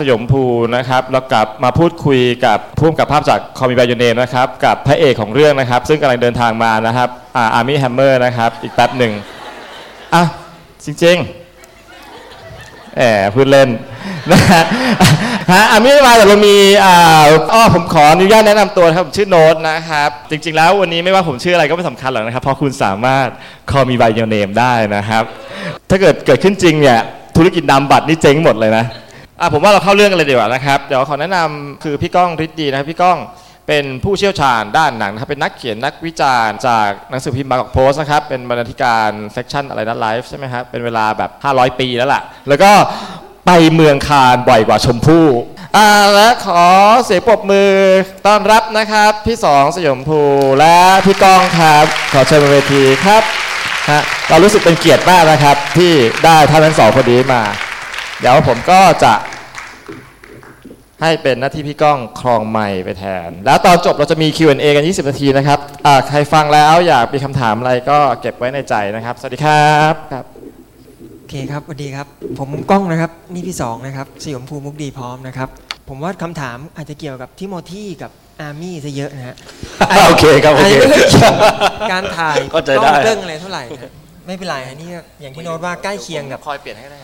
สยมภูนะครับแล้วกลับมาพูดคุยกับผู้กำกับภาพจาก Call Me by Your Name นะครับกับพระเอกของเรื่องนะครับ ซึ่งกำลังเดินทางมานะครับอาร์มี่แฮมเมอร์นะครับ อีกแป๊บหนึ่งอะจริงๆแหมพูดเล่นนะฮะอาร์มี่มาแต่เรามีอ่าอ้อผมขออนุญาตแนะนำตัวครับผมชื่อโน้ตนะครับ จริง ๆ แล้ววันนี้ไม่ว่าผมชื่ออะไรก็ไม่สำคัญหรอกนะครับเพราะคุณสามารถ call me by your name ได้นะครับ ถ้าเกิดเกิดขึ้นจริงเนี่ยธุรกิจนำบัตรนี่เจ๊งหมดเลยนะ อะผมว่าเราเข้าเรื่องกันเลยดีกว่านะครับเดี๋ยวขอแนะนำคือพี่ก้องฤทธิ์ดีนะครับพี่ก้องเป็นผู้เชี่ยวชาญด้านหนังนะครับเป็นนักเขียนนักวิจารณ์จากหนังสือพิมพ์บางกอกโพสต์นะครับเป็นบรรณาธิการเซกชันอะไรนะไลฟ์ใช่ไหมครับเป็นเวลาแบบ 500 ปีแล้วล่ะ แล้วก็ไปเมืองคานบ่อยกว่าชมพู่อ่าและขอเสียงปรบมือต้อนรับนะครับ พี่สองสยมภูและพี่ก้องครับ ขอเชิญบนเวทีครับฮะเรารู้สึกเป็นเกียรติมากนะครับที่ได้ท่านทั้งสองคนนี้มา เดี๋ยวผมก็จะให้เป็นหน้าที่พี่ก้องครองไมค์ไปแทน แล้วตอนจบเราจะมี Q&A กัน 20 นาทีนะครับอ่าใครฟังแล้วอยากมีคำถามอะไรก็เก็บไว้ในใจนะครับ สวัสดีครับครับโอเคครับสวัสดีครับ ผมก้องนะครับ นี่พี่สองนะครับสยมภูมุกดีพร้อมนะครับ ผมว่าคำถามอาจจะเกี่ยวกับทิโมธีกับอาร์มี่ซะเยอะนะฮะโอเคครับโอเคาจจะไม่เกี่ยวกับการถ่ายเข้าใจกล้ได้องเรื่องอะไรเท่าไหร่นะไม่เป็นไรอันนี้อย่างที่โน้ตว่าใกล้เคียงกับคอยเปลี่ยนให้ได้ครับอ่า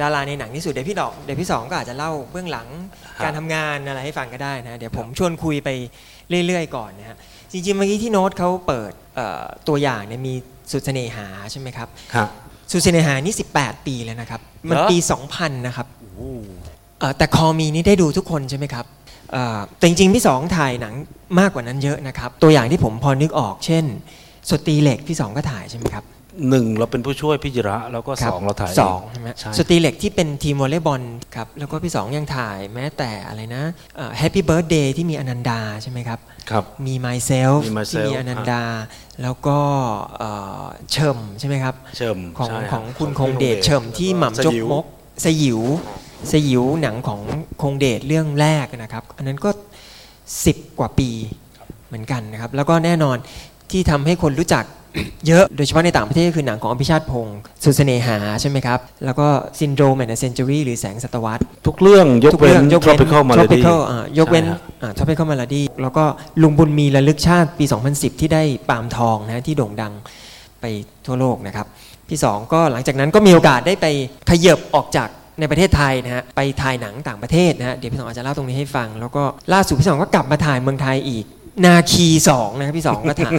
ดาราในหนังที่สุดเดี๋ยวพี่ดอกเดี๋ยวพี่สองก็อาจจะเล่าเบื้องหลังการทำงานอะไรให้ฟังก็ได้นะเดี๋ยวผมชวนคุยไปเรื่อยๆก่อนนะฮะจริงๆเมื่อกี้ที่โน้ตเขาเปิดเอ่อตัวอย่างเนี่ยมีสุดเสน่หาใช่ไหมครับครับสุดเสน่หานี่ 18 ปีแล้วนะครับมันเหรอปี 2000 นะครับเอ่อแต่ Call Me นี่ได้ดูทุกคนใช่ไหมครับเอ่อแต่จริงๆพี่สองถ่ายหนังมากกว่านั้นเยอะนะครับตัวอย่างที่ผมพอนึกออกเช่น สตรีเหล็กพี่สองก็ถ่ายใช่ไหมครับ หนึ่งเราเป็นผู้ช่วยพี่จิระ แล้วก็คสบองเราถ่ายสองใช่ไหมใช่สตรีเหล็กที่เป็นทีมวอลเลย์บอลครับแล้วก็พี่สองยังถ่ายแม้แต่อะไรนะ Happy Birthday ที่มีอนันดาใช่ไหมครับ ครับ Me Myself Me Myself ที่มีอนันดา แล้วก็เอ่อเฉิ่มใช่ไหมครับ เฉิ่มของใช่ของรับคุณคงเดชเฉิ่มที่หม่ำจกมกสยิวสยิวหนังของคงเดชเรื่องแรกนะครับ อันนั้นก็ 10 กว่าปีเหมือนกันนะครับ แล้วก็แน่นอน ที่ทำให้คนรู้จักเยอะ โดยเฉพาะในต่างประเทศคือหนังของอภิชาติพงศ์สุดเสน่หาใช่ไหมครับ แล้วก็ Syndromes and a Century หรือแสงศตวรรษ ทุกเรื่องยกทุกเรื่องยกเว้น Tropical Malady Tropical อ่ายกเว้นใช่ฮะอ่า Tropical Malady แล้วก็ลุงบุญมีระลึกชาติปี 2010 ที่ได้ปาล์มทองนะที่โด่งดังไปทั่วโลกนะครับ พี่สองก็หลังจากนั้นก็มีโอกาสได้ไปขยับออกจากในประเทศไทยนะฮะไปถ่ายหนังต่างประเทศนะฮะเดี๋ยวพี่สองอาจจะเล่าตรงนี้ให้ฟัง แล้วก็ล่าสุดพี่สองก็กลับมาถ่ายเมืองไทยอีก นาคีสองนะครับพี่สองก็ถ่าย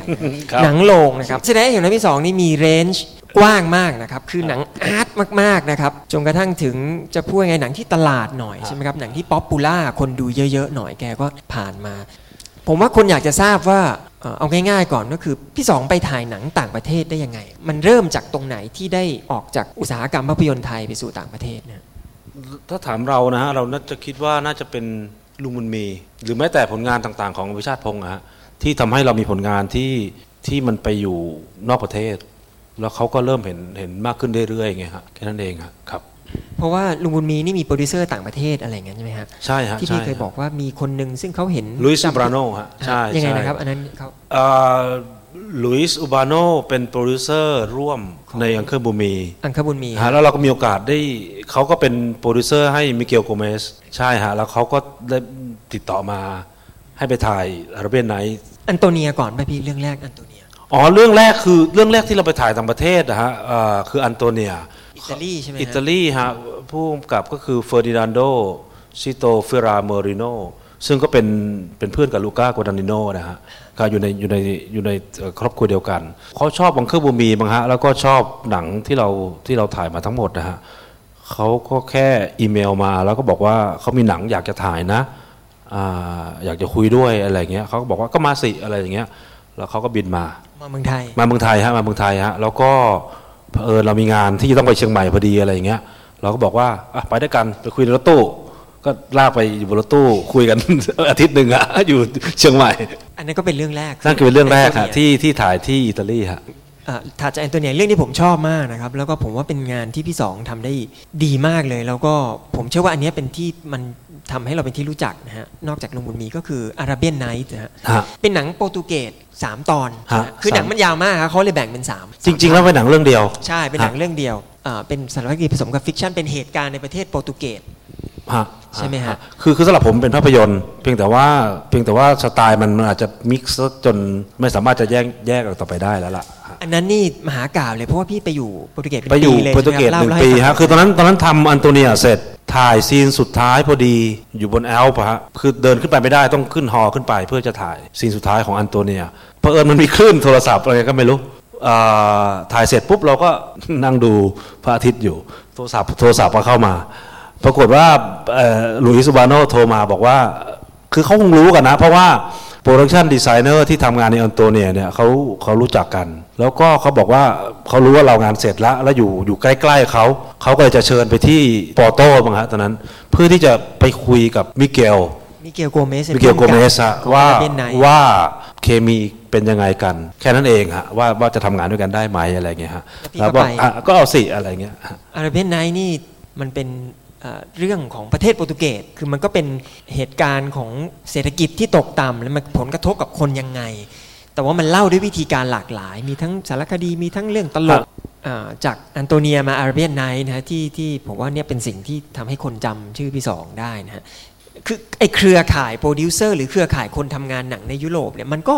ครับหนังโรงนะครับแสดงให้เห็นว่าพี่สองนี่มี range กว้างมากนะครับคือหนังอาร์ตมากๆนะครับจนกระทั่งถึงจะพูดยังไงหนังที่ตลาดหน่อยใช่ไหมครับหนังที่ popular คนดูเยอะๆหน่อยแกก็ผ่านมา ผมว่าคนอยากจะทราบว่าเอ่อเอาง่ายๆก่อนก็คือพี่สองไปถ่ายหนังต่างประเทศได้ยังไง มันเริ่มจากตรงไหนที่ได้ออกจากอุตสาหกรรมภาพยนตร์ไทยไปสู่ต่างประเทศเนี่ยถ้าถามเรานะฮะเราน่าจะคิดว่าน่าจะเป็น ลุงบุญมี หรือแม้แต่ผลงานต่างๆ ของอภิชาติพงศ์อะฮะที่ทำให้เรามีผลงานที่ที่มันไปอยู่นอกประเทศ แล้วเขาก็เริ่มเห็นเห็นมากขึ้นเรื่อยๆไงฮะแค่นั้นเองฮะครับ เพราะว่าลุงบุญมีนี่มีโปรดิวเซอร์ต่างประเทศอะไรอย่างนั้นใช่ไหมฮะใช่ฮะที่ใช่พี่เคยบอกว่ามีคนหนึ่งซึ่งเขาเห็นลุยส์จำบราโนฮะใช่ยังไงใช่นะครับ อันนั้นเขา ลุยส์อุบาโนเป็นโปรดิวเซอร์ร่วมใน Uncle Boonmee Uncle Boonmee ฮะแล้วเราก็มีโอกาสได้เขาก็เป็นโปรดิวเซอร์ให้มิเกลโกเมสใช่ฮะ แล้วเขาก็ได้ติดต่อมาให้ไปถ่าย Arabian Nightsอันโตเนียก่อนไปพี่เรื่องแรกอันโตเนียอ๋อเรื่องแรกคือเรื่องแรกที่เราไปถ่ายต่างประเทศนะฮะเอ่อคืออันโตเนียอิตาลีใช่ไหมฮะอิตาลีฮะผู้กำกับก็คือเฟอร์ดินานโดซิโตฟิโลมาริโนซึ่งก็เป็นเป็นเพื่อนกับลูก้ากวาดานิโนนะฮะ ก็อยู่ในอยู่ในอยู่ในเอ่อครอบครัวเดียวกันเขาชอบบังเคอร์บูมีบางฮะแล้วก็ชอบหนังที่เราที่เราถ่ายมาทั้งหมดนะฮะเขาก็แค่อีเมลมาแล้วก็บอกว่าเขามีหนังอยากจะถ่ายนะอ่าอยากจะคุยด้วยอะไรอย่างเงี้ยเขาก็บอกว่าก็มาสิอะไรอย่างเงี้ยแล้วเขาก็บินมามาเมืองไทยมาเมืองไทยฮะมาเมืองไทยฮะแล้วก็เผอิญเรามีงานที่จะต้องไปเชียงใหม่พอดีอะไรอย่างเงี้ยเราก็บอกว่าอะไปด้วยกันไปคุยในรถตู้ ก็ลากไปอยู่บนรถตู้คุยกัน อาทิตย์หนึ่งอะอยู่เชียงใหม่อันนั้นก็เป็นเรื่องแรกนั่นคือเป็นเรื่องแรกนโตฮะเนียที่ที่ถ่ายที่อิตาลีฮะเอ่อถัดจากแอนโตเนียเรื่องที่ผมชอบมากนะครับแล้วก็ผมว่าเป็นงานที่พี่สองทำได้ดีมากเลย แล้วก็ผมเชื่อว่าอันเนี้ยเป็นที่มันทำให้เราเป็นที่รู้จักนะฮะ นอกจากลุงบุญมีก็คืออาราเบียนไนท์นะฮะฮะเป็นหนังโปรตุเกสสามตอนฮะนะคือหนังมันยาวมากครับเขาเลยแบ่งเป็นสามจริง ๆ แล้วเป็นหนังเรื่องเดียว ใช่ เป็นหนังเรื่องเดียวอ่าเป็นสารคดีผสมกับ fiction เป็นเหตุการณ์ในประเทศโปรตุเกสฮะ ใช่ไหมฮะคือคือสำหรับผมเป็นภาพยนตร์ เพียงแต่ว่าเพียงแต่ว่าสไตล์มันมันอาจจะ mix จนไม่สามารถจะแยกแยะออกต่อไปได้แล้วล่ะอันนั้นนี่มหากาพย์เลยเพราะว่าพี่ไปอยู่โปรตุเกสเป็นไปอยู่ปีเลยโปรตุเกสใช่หไมนึ่งปีเล่าให้ฟังฮะคือตอนนั้นตอนนั้นทำอันโตเนียเสร็จถ่ายซีนสุดท้ายพอดีอยู่บนแอลป์อะฮะคือเดินขึ้นไปไม่ได้ต้องขึ้นฮอขึ้นไป เพื่อจะถ่ายซีนสุดท้ายของอันโตเนียเพอเอิญมันมีคลื่นโทรศัพท์อะไรก็ไม่รู้อ่าถ่ายเสร็จปุ๊บเราก็นั่งดูพระอาทิตย์อยู่โทรศัพท์โทรศัพท์ก็เข้ามา ปรากฏว่าเอ่อลุยส์อุบาโนโทรมาบอกว่า คือเขาคงรู้กันนะ เพราะว่า production designer ที่ทำงานในอันโตเนียเนี่ยเขาเขารู้จักกัน แล้วก็เขาบอกว่าเขารู้ว่าเรางานเสร็จแล้ว แล้วอยู่อยู่ใกล้ๆเขาเขาก็เลยจะเชิญไปที่ปอร์โต้มั้งฮะตอนนั้น เพื่อที่จะไปคุยกับมิเกลมิเกลโกเมสมิเกลโกเมสอะว่าเป็นไงว่าเคมีเป็นยังไงกัน แค่นั้นเองฮะว่าว่าจะทำงานด้วยกันได้ไหมอะไรเงี้ยฮะแล้วบอกอะก็เอาสิอะไรเงี้ย Arabian Nights นี่มันเป็น เอ่อเรื่องของประเทศโปรตุเกสคือมันก็เป็นเหตุการณ์ของเศรษฐกิจที่ตกต่ำแล้วมันผลกระทบกับคนยังไง แต่ว่ามันเล่าด้วยวิธีการหลากหลาย มีทั้งสารคดีมีทั้งเรื่องตลกอ่าจากอันโตเนียมา Arabian Nights นะฮะที่ที่ผมว่าเนี่ยเป็นสิ่งที่ทำให้คนจำชื่อพี่สองได้นะฮะ คือไอ้เครือข่ายโปรดิวเซอร์หรือเครือข่ายคนทำงานหนังในยุโรปเนี่ยมันก็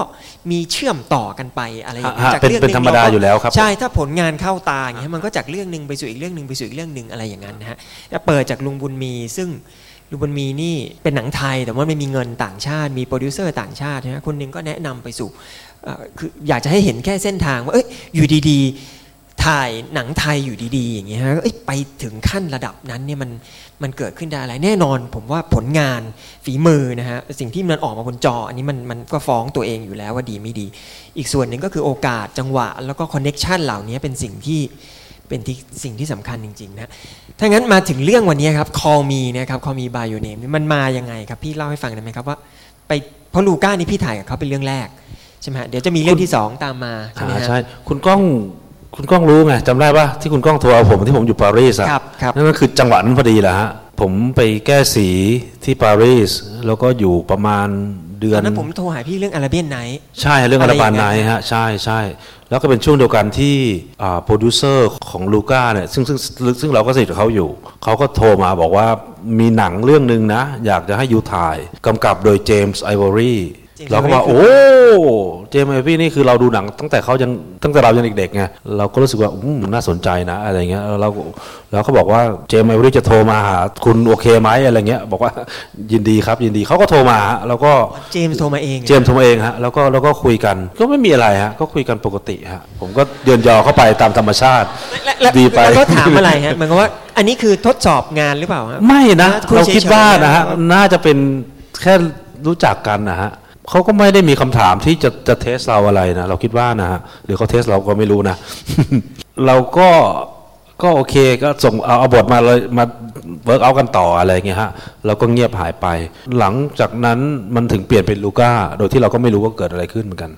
มีเชื่อมต่อกันไปอะไรอย่างเงี้ยฮะจากเป็นเรื่องเป็นหธรรมดาเก็อยู่แล้วครับ ใช่ถ้าผลงานเข้าตาอย่างเงี้ยมันก็จากเรื่องหนึ่งไปสู่อีกเรื่องหนึ่งไปสู่อีกเรื่องหนึ่งอะไรอย่างนั้นนะฮะแล้วเปิดจากลุงบุญมีซึ่งลุงบุญมีนี่เป็นหนังไทยแต่ว่ามันมีเงินต่างชาติมีโปรดิวเซอร์ต่างชาตินะฮะคนหนึ่งก็แนะนำไปสู่เอ่อคืออยากจะให้เห็นแค่เส้นทางว่าเอ้ยอยู่ดีๆ ถ่ายหนังไทยอยู่ดีๆ อย่างเงี้ยฮะไปถึงขั้นระดับนั้นเนี่ยมันมันเกิดขึ้นได้อะไรแน่นอน ผมว่าผลงานฝีมือนะฮะสิ่งที่มันออกมาบนจอ อันนี้มันมันก็ฟ้องตัวเองอยู่แล้วว่าดีไม่ดี อีกส่วนหนึ่งก็คือโอกาสจังหวะ แล้วก็คอนเน็ชันเหล่านี้เป็นสิ่งที่เป็นที่สิ่งที่สำคัญจริงๆนะถ้างั้นมาถึงเรื่องวันนี้ครับ Call Me นะครับ Call Me by Your Name นี่มันมายังไงครับพี่เล่าให้ฟังได้ไหมครับว่าไปเพราะลูก้านี่พี่ถ่ายกับเขาเป็นเรื่องแรกใช่ไหมฮะเดี๋ยวจะมีเรื่องที่สองตามมาใช่ไหมฮะใช่คุณก้อง คุณก้องรู้ไงจำได้ปะที่คุณก้องโทรหาผมที่ผมอยู่ปารีสอะครับครับ นั่นก็คือจังหวะนั้นพอดีแหละฮะผมไปแก้สีที่ปารีสแล้วก็อยู่ประมาณเดือนตอนนั้นผมโทรหาพี่เรื่อง Arabian Nights ใช่เรื่อง Arabian Nights อะไรอย่างเงี้ยฮะใช่ใช่แล้วก็เป็นช่วงเดียวกันที่อ่าโปรดิวเซอร์ของลูก้าเนี่ยซึ่งซึ่งซึ่งเราก็สนิทกับเขาอ you่ เขาก็โทรมาบอกว่ามีหนังเรื่องหนึ่งนะ อยากจะให้ยูถ่ายกำกับโดยเจมส์ไอวอรี่ James เราก็ว่า Ivory โอ้เจมส์ไอวอรี่นี่คือเราดูหนังตั้งแต่เขายังตั้งแต่เรายังเด็กๆไงเราก็รู้สึกว่าอืมน่าสนใจนะอะไรเงี้ยเราแล้วเขาบอกว่าเจมส์ไอวอรี่จะโทรมาหาคุณโอเคไหมอะไรเงี้ยบอกว่ายินดีครับยินดีเขาก็โทรมาฮะแล้วก็เจมส์โทรมาเองเจมส์โทรมาเองฮะแล้วก็แล้วก็คุยกันก็ไม่มีอะไรฮะก็คุยกันปกติฮะผมก็เดินยอเข้าไปตามธรรมชาติและและดีไปแล้วก็ถามอะไรฮะเหมือนกับว่าอันนี้คือทดสอบงานหรือเปล่าฮะไม่นะคุยเราคิดเฉยๆว่านะฮะว่าน่าจะเป็นแค่รู้จักกันนะฮะ เขาก็ไม่ได้มีคำถามที่จะจะ test เราอะไรนะเราคิดว่านะฮะหรือเขา test เราก็ไม่รู้นะ เราก็ก็โอเคก็ส่งเอาเอาบทมาเลยมา work เอากันต่ออะไรเงี้ยฮะเราก็เงียบหายไป หลังจากนั้นมันถึงเปลี่ยนเป็นลูก้า โดยที่เราก็ไม่รู้ว่าเกิดอะไรขึ้นเหมือนกัน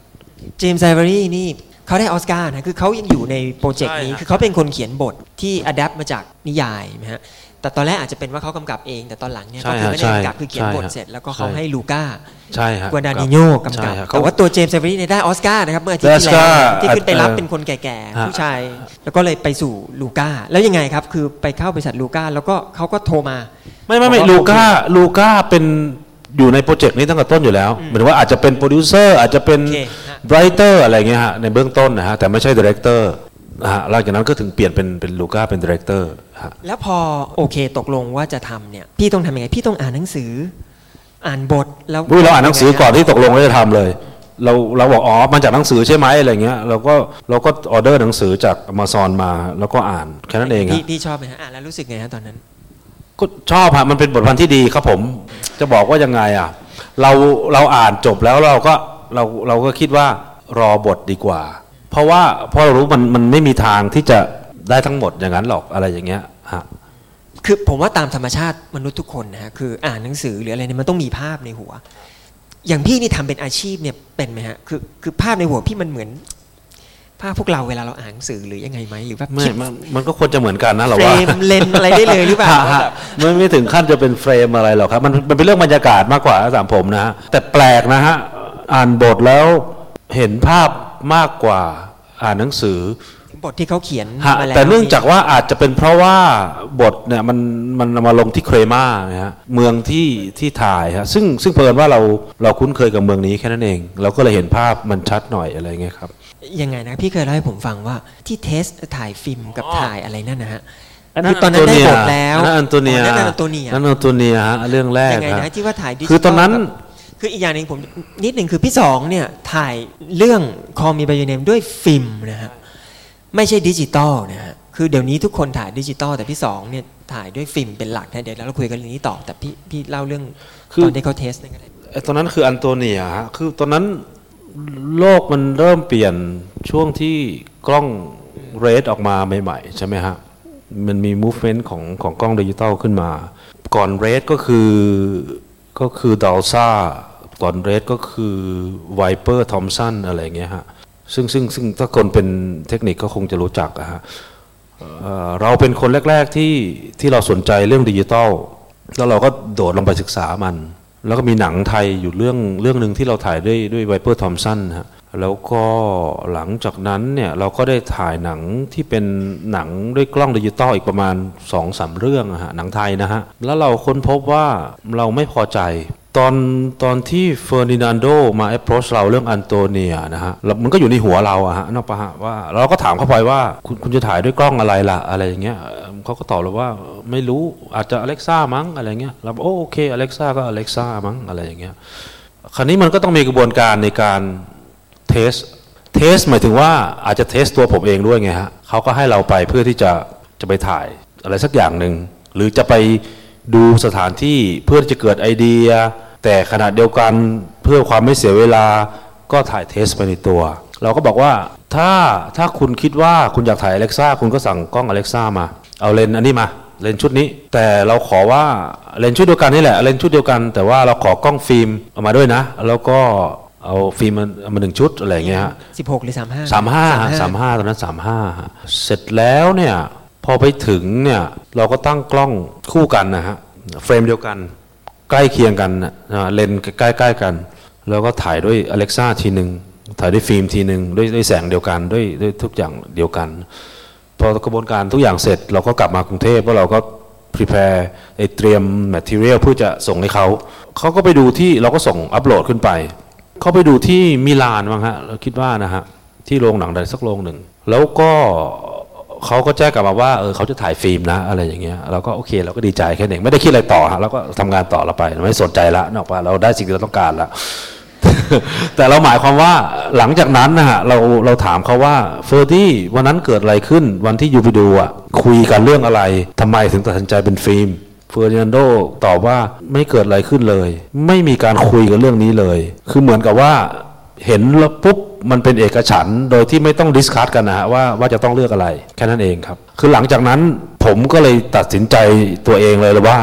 เจมส์ไอวอรี่นี่เขาได้ออสการ์นะคือเขายังอยู่ในโปรเจกต์นี้ใช่ฮะคือเขาเป็นคนเขียนบทที่ adapt มาจากนิยายนะฮะ แต่ตอนแรกอาจจะเป็นว่าเขากำกับเอง แต่ตอนหลังเนี่ยใช่ก็คือฮะไม่ได้กำกับใช่คือเขียนบทใช่ฮะเสร็จแล้วก็เขาใช่ให้ลูก้าใช่ฮะกวาดานิโนกำกับใช่ฮะแต่ว่าตัวเจมส์ไอวอรี่เนี่ยได้ออสการ์นะครับเมื่ออาทิตย์ได้ที่แล้วออสการ์ที่ขึ้นไปรับเอ่อเป็นคนแก่ฮะๆผู้ชายแล้วก็เลยไปสู่ลูก้าแล้วยังไงครับคือไปเข้าบริษัทลูก้าแล้วก็เขาก็โทรมา ไม่ไม่ไม่บอกว่าลูก้าลูก้าเป็นอยู่ในโปรเจกต์นี้ตั้งแต่ต้นอยู่แล้วหมายถึงว่าอาจจะเป็นโปรดิวเซอร์อาจจะเป็นโอเคฮะ writer อะไรเงี้ยฮะในเบื้องต้นนะฮะแต่ไม่ใช่ director นะฮะหลังจากนั้นก็ถึงเปลี่ยนเป็นเป็นลูก้าเป็นดีเรคเตอร์ฮะแล้วพอโอเคตกลงว่าจะทำเนี่ยพี่ต้องทำยังไงพี่ต้องอ่านหนังสือ อ่านบทแล้วอุ้ยเราอ่านหนังสือก่อนที่ตกลงว่าจะทำเลย เราเราบอกอ๋อมาจากหนังสือใช่ไหมอะไรเงี้ยเราก็เราก็ออเดอร์หนังสือจากอ z o n มา แล้วก็อ่านแค่นั้นเองพี่ฮะพี่ชอบไหมฮะอ่านแล้วรู้สึกไงฮะตอนนั้น ก็ชอบฮะมันเป็นบทพันธ์ที่ดีครับผม จะบอกว่ายังไงอะเราเราอ่านจบแล้วเราก็เราเราก็คิดว่ารอบทดีกว่า เพราะว่าเพราะเรารู้มันมันไม่มีทางที่จะได้ทั้งหมดอย่างนั้นหรอกอะไรอย่างเงี้ยฮะคือผมว่าตามธรรมชาติมนุษย์ทุกคนนะฮะคืออ่านหนังสือหรืออะไรเนี่ยมันต้องมีภาพในหัว อย่างพี่นี่ทำเป็นอาชีพเนี่ยเป็นไหมฮะคือคือภาพในหัวพี่มันเหมือน ภาพพวกเราเวลาเราอ่านหนังสือหรือยังไงไหมหรือแบบไม่คิดมันมันก็ควรจะเหมือนกันนะเราเฟรว่ามเลนส์อะไรได้เลยหรือเปล่าฮะไม่ไม่ถึงขั้นจะเป็นเฟรมอะไรหรอกครับมันมันเป็นเรื่องบรรยากาศมากกว่าสามผมนะฮะแต่แปลกนะฮะอ่านบทแล้วเห็นภาพ มากกว่าอ่านหนังสือบทที่เขาเขียนฮะมาแล้วแต่เนื่องจากว่าอาจจะเป็นเพราะว่าบทเนี่ยมันมันมาลงที่เครมานะฮะเมืองที่ที่ถ่ายฮะซึ่งซึ่งเพิ่นว่าเราเราคุ้นเคยกับเมืองนี้แค่นั้นเอง เราก็เลยเห็นภาพมันชัดหน่อยอะไรเงี้ยครับยังไงนะพี่เคยเล่าให้ผมฟังว่าที่เทสถ่ายฟิล์มกับอ๋อถ่ายอะไรนั่นนะฮะอันนั้นคือตอนนั้นได้บทแล้วอันนั้นอันโตเนียอ๋อนั่นอันโตเนียนั่นออันโตเนียฮะเรื่องแรกยังไงฮะนะที่ว่าถ่ายดิจิคือตอนนั้นกับ คืออีกอย่างหนึ่งผมนิดหนึ่งคือพี่สองเนี่ยถ่ายเรื่อง Call Me by Your Name ด้วยฟิล์มนะฮะไม่ใช่ดิจิตอลนะฮะคือเดี๋ยวนี้ทุกคนถ่ายดิจิตอลแต่พี่สองเนี่ยถ่ายด้วยฟิล์มเป็นหลักนะเดี๋ยวเราคุยกันเรื่องนี้ต่อแต่พี่พี่เล่าเรื่องคือตอนที่เขา test นั่นก็ได้ไอ้ตอนนั้นคืออันโตเนียฮะคือตอนนั้นโลกมันเริ่มเปลี่ยนช่วงที่กล้องเรดออกมาใหม่ๆ ใช่ไหมฮะ มันมี movement ของของกล้องดิจิตอลขึ้นมา ก่อนเรดก็คือ ก็คือ Dalsa ก่อนเรดก็คือ Viper Thomson อะไรเงี้ยฮะซึ่งซึ่งซึ่งถ้าคนเป็นเทคนิคก็คงจะรู้จักอะฮะเราเป็นคนแรก ๆที่ที่เราสนใจเรื่องดิจิตอลแล้วเราก็โดดลงไปศึกษามัน แล้วก็มีหนังไทยอยู่เรื่องเรื่องหนึ่งที่เราถ่ายด้วยด้วย Viper Thomson ฮะ แล้วก็หลังจากนั้นเนี่ยเราก็ได้ถ่ายหนังที่เป็นหนังด้วยกล้องดิจิตอลอีกประมาณ2อสามเรื่องอะฮะหนังไทยนะฮะ แล้วเราค้นพบว่าเราไม่พอใจ ตอนตอนที่เฟอร์ดินานโดมา approach เราเรื่องอันโตเนียนะฮะแล้วมันก็อยู่ในหัวเราอะฮะนึกออกปะฮะว่าเราก็ถามเขาไปว่าคุณคุณจะถ่ายด้วยกล้องอะไรล่ะอะไรอย่างเงี้ยเขาก็ตอบเราว่าไม่รู้อาจจะ Alexa มั้งอะไรเงี้ยเราโอเค Alexa ก็ Alexa มั้งอะไรอย่างเงี้ยคราวนี้มันก็ต้องมีกระบวนการในการ test test หมายถึงว่าอาจจะ test ตัวผมเองด้วยไงฮะเขาก็ให้เราไปเพื่อที่จะจะไปถ่ายอะไรสักอย่างหนึ่งหรือจะไปดูสถานที่เพื่อจะเกิดไอเดีย แต่ขณะเดียวกันเพื่อความไม่เสียเวลาก็ถ่าย test ไปในตัว เราก็บอกว่าถ้าถ้าคุณคิดว่าคุณอยากถ่าย Alexa คุณก็สั่งกล้อง Alexa มา เอาเลนส์อันนี้มา เลนส์ชุดนี้ แต่เราขอว่าเลนส์ชุดเดียวกันนี่แหละเลนส์ชุดเดียวกัน แต่ว่าเราขอกล้องฟิล์มเอามาด้วยนะ แล้วก็ เอาฟิล์มมันเอามาหนึ่งชุดอะไรอย่างเงี้ยฮะ16หรือ35สามห้าสามห้าตอนนั้นสามห้าเสร็จแล้วเนี่ยพอไปถึงเนี่ยเราก็ตั้งกล้องคู่กันนะฮะเฟรมเดียวกันใกล้เคียงกันนะอ่าเลนส์ใกล้ๆกัน แล้วก็ถ่ายด้วย Alexa ทีหนึ่งถ่ายด้วยฟิล์มทีหนึ่งด้วยด้วยแสงเดียวกันด้วยด้วยทุกอย่างเดียวกัน พอกระบวนการทุกอย่างเสร็จ เราก็กลับมากรุงเทพแล้วเราก็ prepare ไอ้เตรียม material เพื่อจะส่งให้เขา เขาก็ไปดูที่เราก็ส่งอัปโหลดขึ้นไป เขาไปดูที่มิลานบ้างฮะเราคิดว่านะฮะที่โรงหนังใดสักโรงหนึ่ง แล้วก็เขาก็แจ้งกลับมาว่าเออเขาจะถ่ายฟิล์มนะ อะไรอย่างเงี้ยเราก็โอเคเราก็ดีใจแค่นั้นไม่ได้คิดอะไรต่อฮะเราก็ทำงานต่อเราไปไม่สนใจละนอกว่าเราได้สิ่งที่เราต้องการละแต่เราหมายความว่าหลังจากนั้นนะฮะเราเราถามเขาว่าเฟอร์ดี้วันนั้นเกิดอะไรขึ้น วันที่ you ไปดูอะคุยกันเรื่องอะไรทำไมถึงตัดสินใจเป็นฟิล์ม เฟอร์ดินานโดตอบว่าไม่เกิดอะไรขึ้นเลย ไม่มีการคุยกันเรื่องนี้เลย คือเหมือนกับว่าเห็นแล้วปุ๊บมันเป็นเอกฉันท์โดยที่ไม่ต้อง discuss กันนะฮะว่าว่าจะต้องเลือกอะไร แค่นั้นเองครับ คือหลังจากนั้นผมก็เลยตัดสินใจตัวเองเลยว่า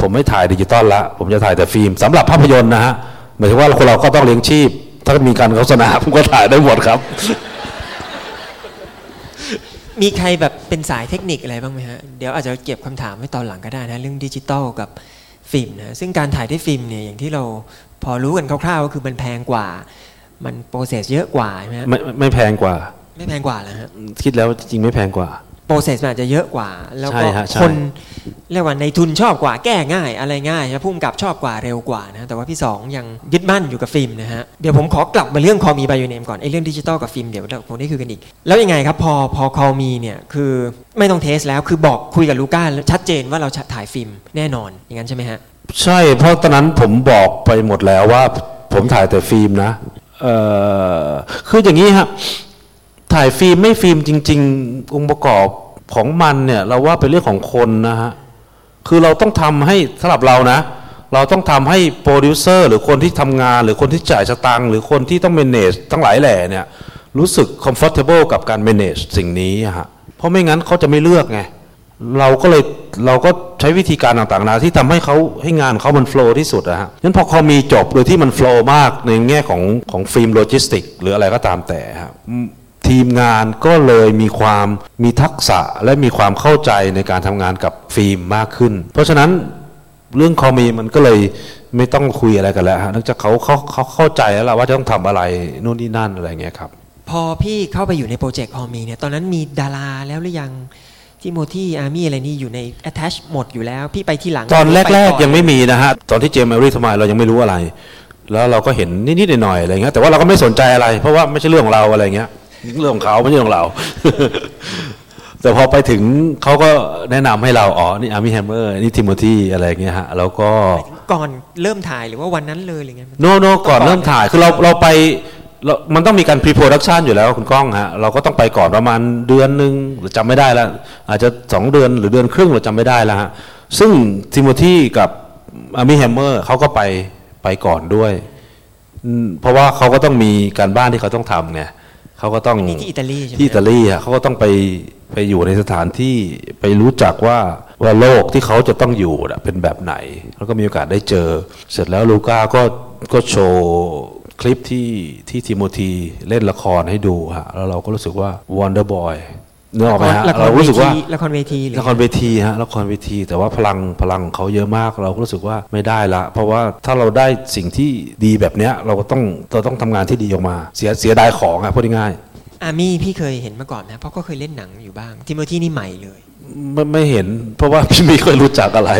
ผมไม่ถ่ายดิจิตอลละ ผมจะถ่ายแต่ฟิล์มสำหรับภาพยนตร์นะฮะหมายถึงว่าคนเราก็ต้องเลี้ยงชีพ ถ้ามีการโฆษณาผมก็ถ่ายได้หมดครับ มีใครแบบเป็นสายเทคนิคอะไรบ้างไหมฮะ เดี๋ยวอาจจะเก็บคำถามไว้ตอนหลังก็ได้นะ เรื่องดิจิตอลกับฟิล์มนะซึ่งการถ่ายด้วยฟิล์มเนี่ยอย่างที่เราพอรู้กันคร่าวๆก็คือมันแพงกว่า มัน process เยอะกว่าใช่ไหมฮะไม่ไม่ไม่แพงกว่า ไม่แพงกว่าแล้วฮะคิดแล้วจริงๆไม่แพงกว่า process มันอาจจะเยอะกว่า แล้วก็ใช่ฮะใช่ คนเรียกว่านายทุนชอบกว่าแก้ง่าย อะไรง่ายนะผู้กำกับชอบกว่าเร็วกว่านะแต่ว่าพี่สองยังยึดมั่นอยู่กับฟิล์มนะฮะเดี๋ยวผมขอกลับมาเรื่อง Call Me By Your Name ก่อนไอ้เรื่องดิจิตอลกับฟิล์มเดี๋ยวเราคงได้คุยกันอีก แล้วยังไงครับพอพอ Call Me เนี่ยคือไม่ต้อง test แล้วคือบอกคุยกับลูก้าแล้วชัดเจนว่าเราจะถ่ายฟิล์มแน่นอนอย่างนั้นใช่ไหมฮะ ใช่เพราะตอนนั้นผมบอกไปหมดแล้วว่าผมถ่ายแต่ฟิล์มนะเอ่อคืออย่างนี้ฮะ ถ่ายฟิล์มไม่ฟิล์มจริง ๆ องค์ประกอบของมันเนี่ย เราว่าเป็นเรื่องของคนนะฮะคือเราต้องทำให้สำหรับเรานะ เราต้องทำให้โปรดิวเซอร์หรือคนที่ทำงาน หรือคนที่จ่ายสตังค์หรือคนที่ต้อง manage ทั้งหลายแหล่เนี่ยรู้สึก comfortable กับการ manage สิ่งนี้ฮะเพราะไม่งั้นเขาจะไม่เลือกไงเราก็เลยเราก็ใช้วิธีการต่างๆนาที่ทำให้เขาให้งานเขามันโฟล์ที่สุดอะฮะงั้นพอเขามีจบโดยที่มันโฟล์มากในแง่ของของฟิล์มโลจิสติกหรืออะไรก็ตามแต่ครับ ทีมงานก็เลยมีความมีทักษะและมีความเข้าใจในการทำงานกับฟิล์มมากขึ้น เพราะฉะนั้นเรื่อง Call Me มันก็เลยไม่ต้องคุยอะไรกันแล้วฮะเนื่องจากเขาเขาเขาเข้าใจแล้วล่ะว่าจะต้องทำอะไรนู่นนี่นั่นอะไรอย่างเงี้ยครับ พอพี่เข้าไปอยู่ในโปรเจกต์ฮอมีเนี่ยตอนนั้นมีดาราแล้วหรือยังที่โมที่อาร์มี่อะไรนี่อยู่ใน attach หมดอยู่แล้ว พี่ไปที่หลังตอนแรกไปก่อนๆยังไม่มีนะฮะตอนที่เจมส์ไอวอรี่ทำไมเรายังไม่รู้อะไร แล้วเราก็เห็นนิดๆหน่อยๆอะไรเงี้ยแต่ว่าเราก็ไม่สนใจอะไร เพราะว่าไม่ใช่เรื่องของเราอะไรเงี้ย เรื่องของเขาไม่ใช่เรื่องของเรา แต่พอไปถึงเขาก็แนะนำให้เราอ๋อนี่อาร์มี่แฮมเมอร์นี่ทิโมธีอะไรเงี้ยฮะแล้วก็ก่อนเริ่มถ่ายหรือว่าวันนั้นเลยหรือไง no no ก่อนเริ่มถ่ายคือเราเราไปเรามันต้องมีการ pre-production อยู่แล้วคุณก้องฮะเราก็ต้องไปก่อนประมาณเดือนหนึ่งหรือจำไม่ได้แล้ว อาจจะสองเดือนหรือเดือนครึ่งเราจำไม่ได้แล้วฮะซึ่งทิโมธีกับอาร์มี่แฮมเมอร์เขาก็ไปไปก่อนด้วยอืมเพราะว่าเขาก็ต้องมีการบ้านที่เขาต้องทำไง เขาก็ต้องนี่ที่อิตาลีใช่ไหมที่อิตาลีอะเขาก็ต้องไปไปอยู่ในสถานที่ไปรู้จักว่าว่าโลกที่เขาจะต้องอยู่น่ะเป็นแบบไหนแล้วก็มีโอกาสได้เจอ เสร็จแล้วลูก้าก็ก็โชว์คลิปที่ที่ทิโมธีเล่นละครให้ดูฮะแล้วเราก็รู้สึกว่า Wonder Boy นึกออกไหมฮะละครเราเวรู้สึกทีว่าละครเวทีหรือละครเวทีฮะละครเวที แต่ว่าพลังพลังของเขาเยอะมากเราก็รู้สึกว่าไม่ได้ละ เพราะว่าถ้าเราได้สิ่งที่ดีแบบเนี้ยเราก็ต้องเราต้องทำงานที่ดีออกมา เสียเสียดายของอะพูดง่ายๆอาร์มี่พี่เคยเห็นมาก่อนนะเพราะก็เคยเล่นหนังอยู่บ้างทิโมธีนี่ใหม่เลยไม่ไม่เห็น เพราะว่าพี่ไม่เคยรู้จักอะไร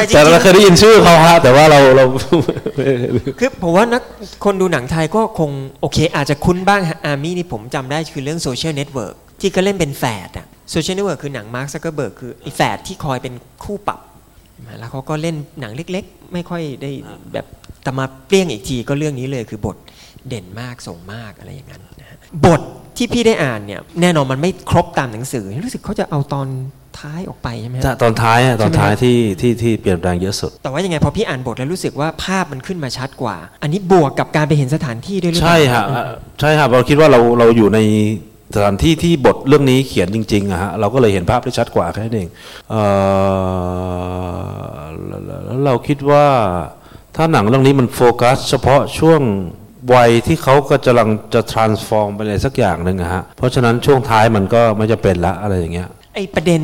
แต่จริแต่งเราเคยได้ยินชื่อเขาฮะแต่ว่าเราเราๆคือผมว่านักคนดูหนังไทยก็คงโอเค อาจจะคุ้นบ้างอาร์มี่นี่ผมจำได้คือเรื่อง Social Network ที่ก็เล่นเป็นแฝดอะ Social Network คือหนังมาร์คซักเกอร์เบิร์กคือไอ้แฝดที่คอยเป็นคู่ปรับแล้วเขาก็เล่นหนังเล็กๆ ไม่ค่อยได้แบบแต่มาเปรี้ยงอีกทีก็เรื่องนี้เลยคือบทเด่นมากส่งมากอะไรอย่างนั้นนะฮะบทที่พี่ได้อ่านเนี่ยแน่นอนมันไม่ครบตามหนังสือ รู้สึกเขาจะเอาตอน ท้ายออกไปใช่ไหมฮะตอนท้ายอะตอนท้ายใช่ไหมที่ที่ที่เปลี่ยนแปลงเยอะสุด แต่ว่ายังไงพอพี่อ่านบทแล้วรู้สึกว่าภาพมันขึ้นมาชัดกว่า อันนี้บวกกับการไปเห็นสถานที่ด้วยหรือเปล่าใช่ฮะใช่ฮะเราคิดว่าเราเราอยู่ในสถานที่ที่บทเรื่องนี้เขียนจริงๆอะฮะเราก็เลยเห็นภาพได้ชัดกว่าแค่นั้นเองเอ่อแล้วแล้วเราคิดว่าถ้าหนังเรื่องนี้มันโฟกัส เฉพาะช่วงวัยที่เขาก็กำลังจะ transform ไปอะไรสักอย่างหนึ่งอะฮะเพราะฉะนั้นช่วงท้ายมันก็ไม่จะเป็นละอะไรอย่างเงี้ย ไอประเด็น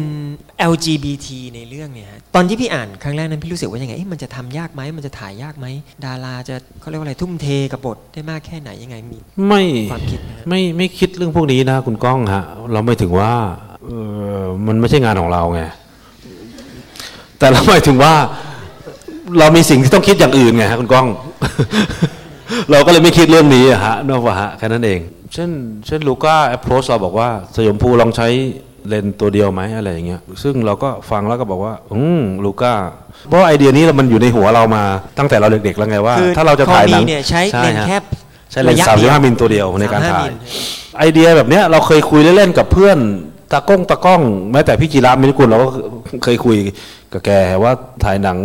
LGBT ในเรื่องเนี่ยฮะตอนที่พี่อ่านครั้งแรกนั้นพี่รู้สึกว่ายังไงเอ๊ะมันจะทำยากไหมมันจะถ่ายยากไหมดาราจะเขาเรียกว่าอะไรทุ่มเทกับบทได้มากแค่ไหนยังไงมีไม่ความคิดนะฮะไม่ไม่คิดเรื่องพวกนี้นะคุณก้องฮะเราไม่ถึงว่าเออมันไม่ใช่งานของเราไงแต่เราหมายถึงว่า เรามีสิ่งที่ต้องคิดอย่างอื่นไงฮะคุณก้อง เราก็เลยไม่คิดเรื่องนี้อะฮะนอกว่าฮะแค่นั้นเอง เช่น เช่นลูก้า approach เราบอกว่าสยมภูลองใช้ เลนส์ตัวเดียวไหมอะไรอย่างเงี้ยซึ่งเราก็ฟังแล้วก็บอกว่า อืมลูก้าเพราะไอเดียนี้มันอยู่ในหัวเรามาตั้งแต่เราเด็กๆแล้วไงว่า คือถ้าเราจะถ่ายหนัง Call Me เนี่ยใช้เลนส์ฮะแคบใช้เลนส์สามสิบห้ามิลตัวเดียวในการ35ถ่ายมิลไอเดียแบบเนี้ยเราเคยคุยเล่นๆกับเพื่อนตากล้องตากล้องแม้แต่พี่จิระมะลิกุลเราก็เคยคุยกับแกว่าถ่ายหนัง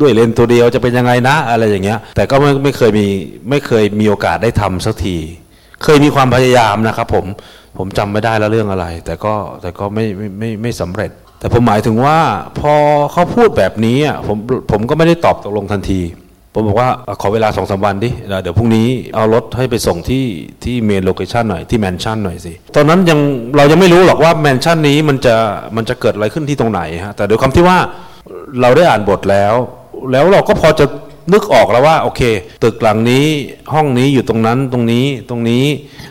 ด้วยเลนส์ตัวเดียวจะเป็นยังไงนะ อะไรอย่างเงี้ย แต่ก็ไม่ไม่เคยมีไม่เคยมีโอกาสได้ทำสักที เคยมีความพยายามนะครับผม ผมจำไม่ได้แล้วเรื่องอะไร แต่ก็แต่ก็ไม่ไม่ไม่ไม่สำเร็จ แต่ผมหมายถึงว่าพอเขาพูดแบบนี้อะผมผมก็ไม่ได้ตอบตกลงทันที ผมบอกว่าขอเวลาสองสามวันดิเดี๋ยวพรุ่งนี้เอารถให้ไปส่งที่ที่ main location หน่อยที่แมนชั่นหน่อยสิตอนนั้นยังเรายังไม่รู้หรอกว่าแมนชั่นนี้มันจะมันจะเกิดอะไรขึ้นที่ตรงไหนฮะแต่โดยความที่ว่าเราได้อ่านบทแล้ว แล้วเราก็พอจะ นึกออกแล้วว่าโอเค ตึกหลังนี้ห้องนี้อยู่ตรงนั้นตรงนี้ตรงนี้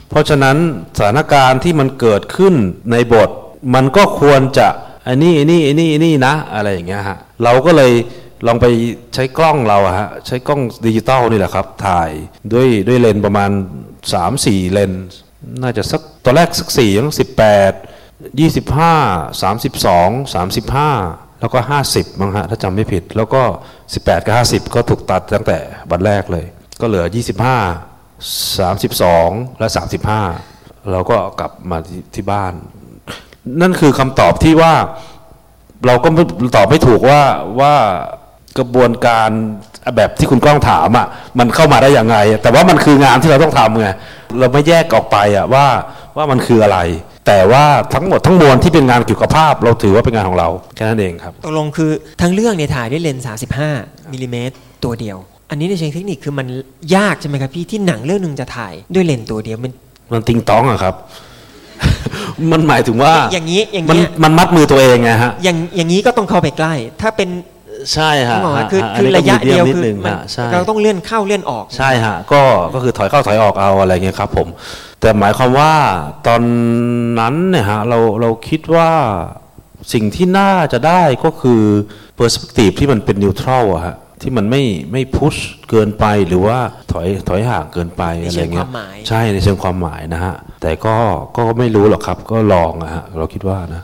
เพราะฉะนั้นสถานการณ์ที่มันเกิดขึ้นในบท มันก็ควรจะอันนี้อันนี้อันนี้อันนี้นะ อะไรอย่างเงี้ยฮะเราก็เลยลองไปใช้กล้องเราฮะใช้กล้องดิจิตอลนี่แหละครับ ถ่ายด้วยด้วยเลนประมาณ 3-4 เลนน่าจะสักตอนแรกสักสี่ยังสิบแปดยี่สิบห้าสามสิบสองสามสิบห้า แล้วก็ห้าสิบมั้งฮะถ้าจำไม่ผิด แล้วก็สิบแปดกับห้าสิบก็ถูกตัดตั้งแต่วันแรกเลย ก็เหลือยี่สิบห้าสามสิบสองและสามสิบห้าเราก็กลับมาที่ที่บ้าน นั่นคือคำตอบที่ว่าเราก็ตอบไม่ถูกว่าว่ากระบวนการแบบที่คุณกล้องถามอะมันเข้ามาได้ยังไง แต่ว่ามันคืองานที่เราต้องทำไงเราไม่แยกออกไปอะว่าว่ามันคืออะไร แต่ว่าทั้งหมดทั้งมวลที่เป็นงานเกี่ยวกับภาพ เราถือว่าเป็นงานของเราแค่นั้นเองครับตกลงคือทั้งเรื่องเนี่ยถ่ายด้วยเลนส์35มิลลิเมตรตัวเดียว อันนี้ในเชิงเทคนิคคือมันยากใช่ไหมครับพี่ที่หนังเรื่องหนึ่งจะถ่ายด้วยเลนส์ตัวเดียวมันมันติงต้องอะครับ มันหมายถึงว่าอย่างนี้อย่างมันเงี้ยมันมัดมือตัวเองไงฮะอย่างอย่างนี้ก็ต้องเข้าไปใกล้ ถ้าเป็น ใช่ฮะนึกออกไหมฮะคือฮคือนี้ระยะก็เดียวนิดคือนึงมันฮะใช่เราต้องเลื่อนเข้าเลื่อนออกใช่ฮะก็ก็คือถอยเข้าถอยออกเอาอะไรเงี้ยครับผมแต่หมายความว่าตอนนั้นเนี่ยฮะเราเราคิดว่าสิ่งที่น่าจะได้ก็คือเปอร์สเปกทีฟที่มันเป็นนิวทรัลอะฮะที่มันไม่ไม่พุชเกินไปหรือว่าถอยถอยห่างเกินไปในอะไรเชิงคเงี้วายมหมายใช่ในเชิงความหมายนะฮะแต่ก็ก็ไม่รู้หรอกครับ ก็ลองอะฮะเราคิดว่านะ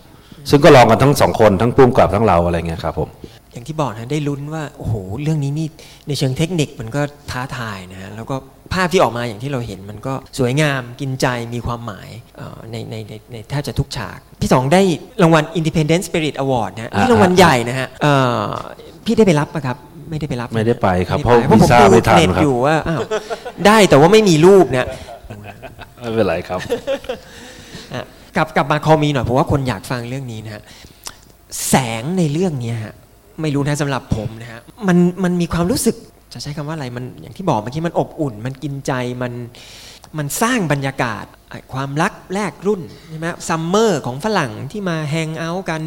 ซึ่งก็ลองกันทั้งสองคนทั้งปุ้มกับทั้งเราอะไรเงี้ยครับผม อย่างที่บอกนะได้ลุ้นว่าโอ้โหเรื่องนี้นี่ในเชิงเทคนิคมันก็ท้าทายนะฮะแล้วก็ภาพที่ออกมาอย่างที่เราเห็นมันก็สวยงามกินใจมีความหมายเอ่อในในในในแทบจะทุกฉาก พี่สองได้รางวัล Independent Spirit Award นะฮะอ่านี่รางวัลใหญ่นะฮะเอ่อพี่ได้ไปรับปะครับไม่ได้ไปรับไม่ได้ไปครับม่เพราะด้ไปวีซ่าผมดูไม่ทันเน็ตครับอยู่ว่าอ้าวได้แต่ว่าไม่มีรูปเนี่ยไม่เป็นไรครับอะกลับกลับมาคอมีหน่อยเพราะว่าคนอยากฟังเรื่องนี้นะฮะแสงในเรื่องเนี้ยฮะ ไม่รู้นะสำหรับผมนะฮะมันมันมีความรู้สึกจะใช้คำว่าอะไรมันอย่างที่บอกเมื่อกี้มันอบอุ่น มันกินใจมันมันสร้างบรรยากาศความรักแรกรุ่นใช่ไหม summer ของฝรั่งที่มา hang out กัน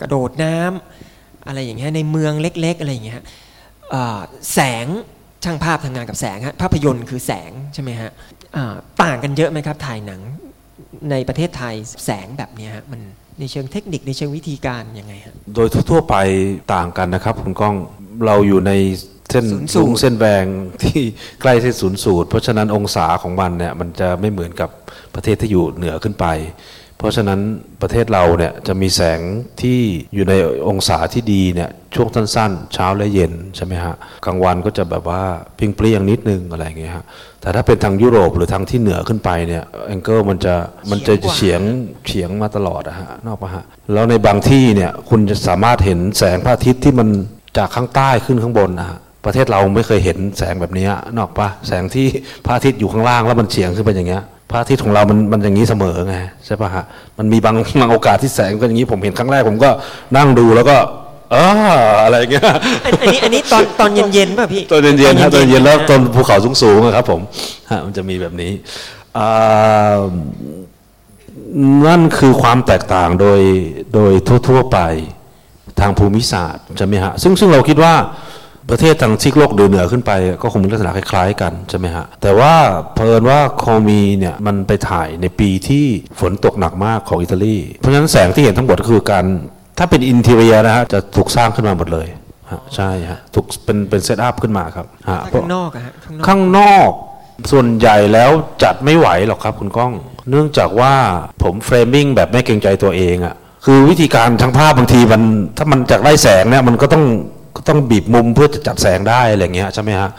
กระโดดน้ำอะไรอย่างเงี้ยในเมืองเล็ก ๆ อะไรอย่างเงี้ยแสงช่างภาพทำงานกับแสงฮะภาพยนตร์คือแสงใช่ไหมฮะต่างกันเยอะไหมครับถ่ายหนังในประเทศไทยแสงแบบเนี้ยฮะมัน ในเชิงเทคนิคในเชิงวิธีการยังไงฮะโดยทั่วๆไปต่างกันนะครับคุณก้องเราอยู่ในเส้นศูนย์สูสูตรงเส้นแบงที่ใกล้เส้นศูนย์สูตร เพราะฉะนั้นองศาของมันเนี่ยมันจะไม่เหมือนกับประเทศที่อยู่เหนือขึ้นไป เพราะฉะนั้นประเทศเราเนี่ยจะมีแสงที่อยู่ในองศาที่ดีเนี่ยช่วงสั้นๆ เช้าและเย็นใช่ไหมฮะกลางวันก็จะแบบว่าพิงเปรี้ยงนิดนึงอะไรอย่างเงี้ยฮะแต่ถ้าเป็นทางยุโรปหรือทางที่เหนือขึ้นไปเนี่ยแองเกิลมันจะมันจะเฉียงเฉียงมาตลอดอะฮะนอกปะฮะแล้วในบางที่เนี่ยคุณจะสามารถเห็นแสงพระอาทิตย์ที่มันจากข้างใต้ขึ้นข้างบนนะฮะประเทศเราไม่เคยเห็นแสงแบบนี้นอกปะแสงที่พระอาทิตย์อยู่ข้างล่างแล้วมันเฉียงขึ้นไปอย่างเงี้ย พระอาทิตย์ของเรามันมันอย่างนี้เสมอไงใช่ปะฮะมันมีบางบางโอกาสที่แสงเป็นอย่างนี้ผมเห็นครั้งแรกผมก็นั่งดูแล้วก็เอออะไรอย่างเงี้ยอันอันนี้อันนี้ตอนตอนเย็นๆป่ะพี่ ตอนเย็นๆฮะตอนเย็นแล้วตอนนะภูเขาสูงๆอะครับผมฮะมันจะมีแบบนี้อ่านั่นคือความแตกต่างโดยโดยทั่วๆไปทางภูมิศาสตร์ใช่ไหมฮะซึ่งซึ่งเราคิดว่า ประเทศทางซีกโลกเหนือๆขึ้นไป ก็คงมีลักษณะคล้ายๆกันใช่ไหมฮะแต่ว่าเพลินว่าโคมีเนี่ยมันไปถ่ายในปีที่ฝนตกหนักมากของอิตาลีเพราะฉะนั้นแสงที่เห็นทั้งหมดก็คือการถ้าเป็น interior นะฮะจะถูกสร้างขึ้นมาหมดเลยฮะใช่ฮะถูกเป็นเป็น set up ขึ้นมาครับฮะถ้าข้างนอกอะฮะข้างนอกข้างนอกส่วนใหญ่แล้วจัดไม่ไหวหรอกครับคุณก้อง เนื่องจากว่าผม framing แบบไม่เกรงใจตัวเองอะคือวิธีการทางภาพบางทีมันถ้ามันจากไล่แสงเนี่ยมันก็ต้องก็ ต้องบีบมุมเพื่อจะจัดแสงได้อะไรเงี้ยใช่ไหมฮะ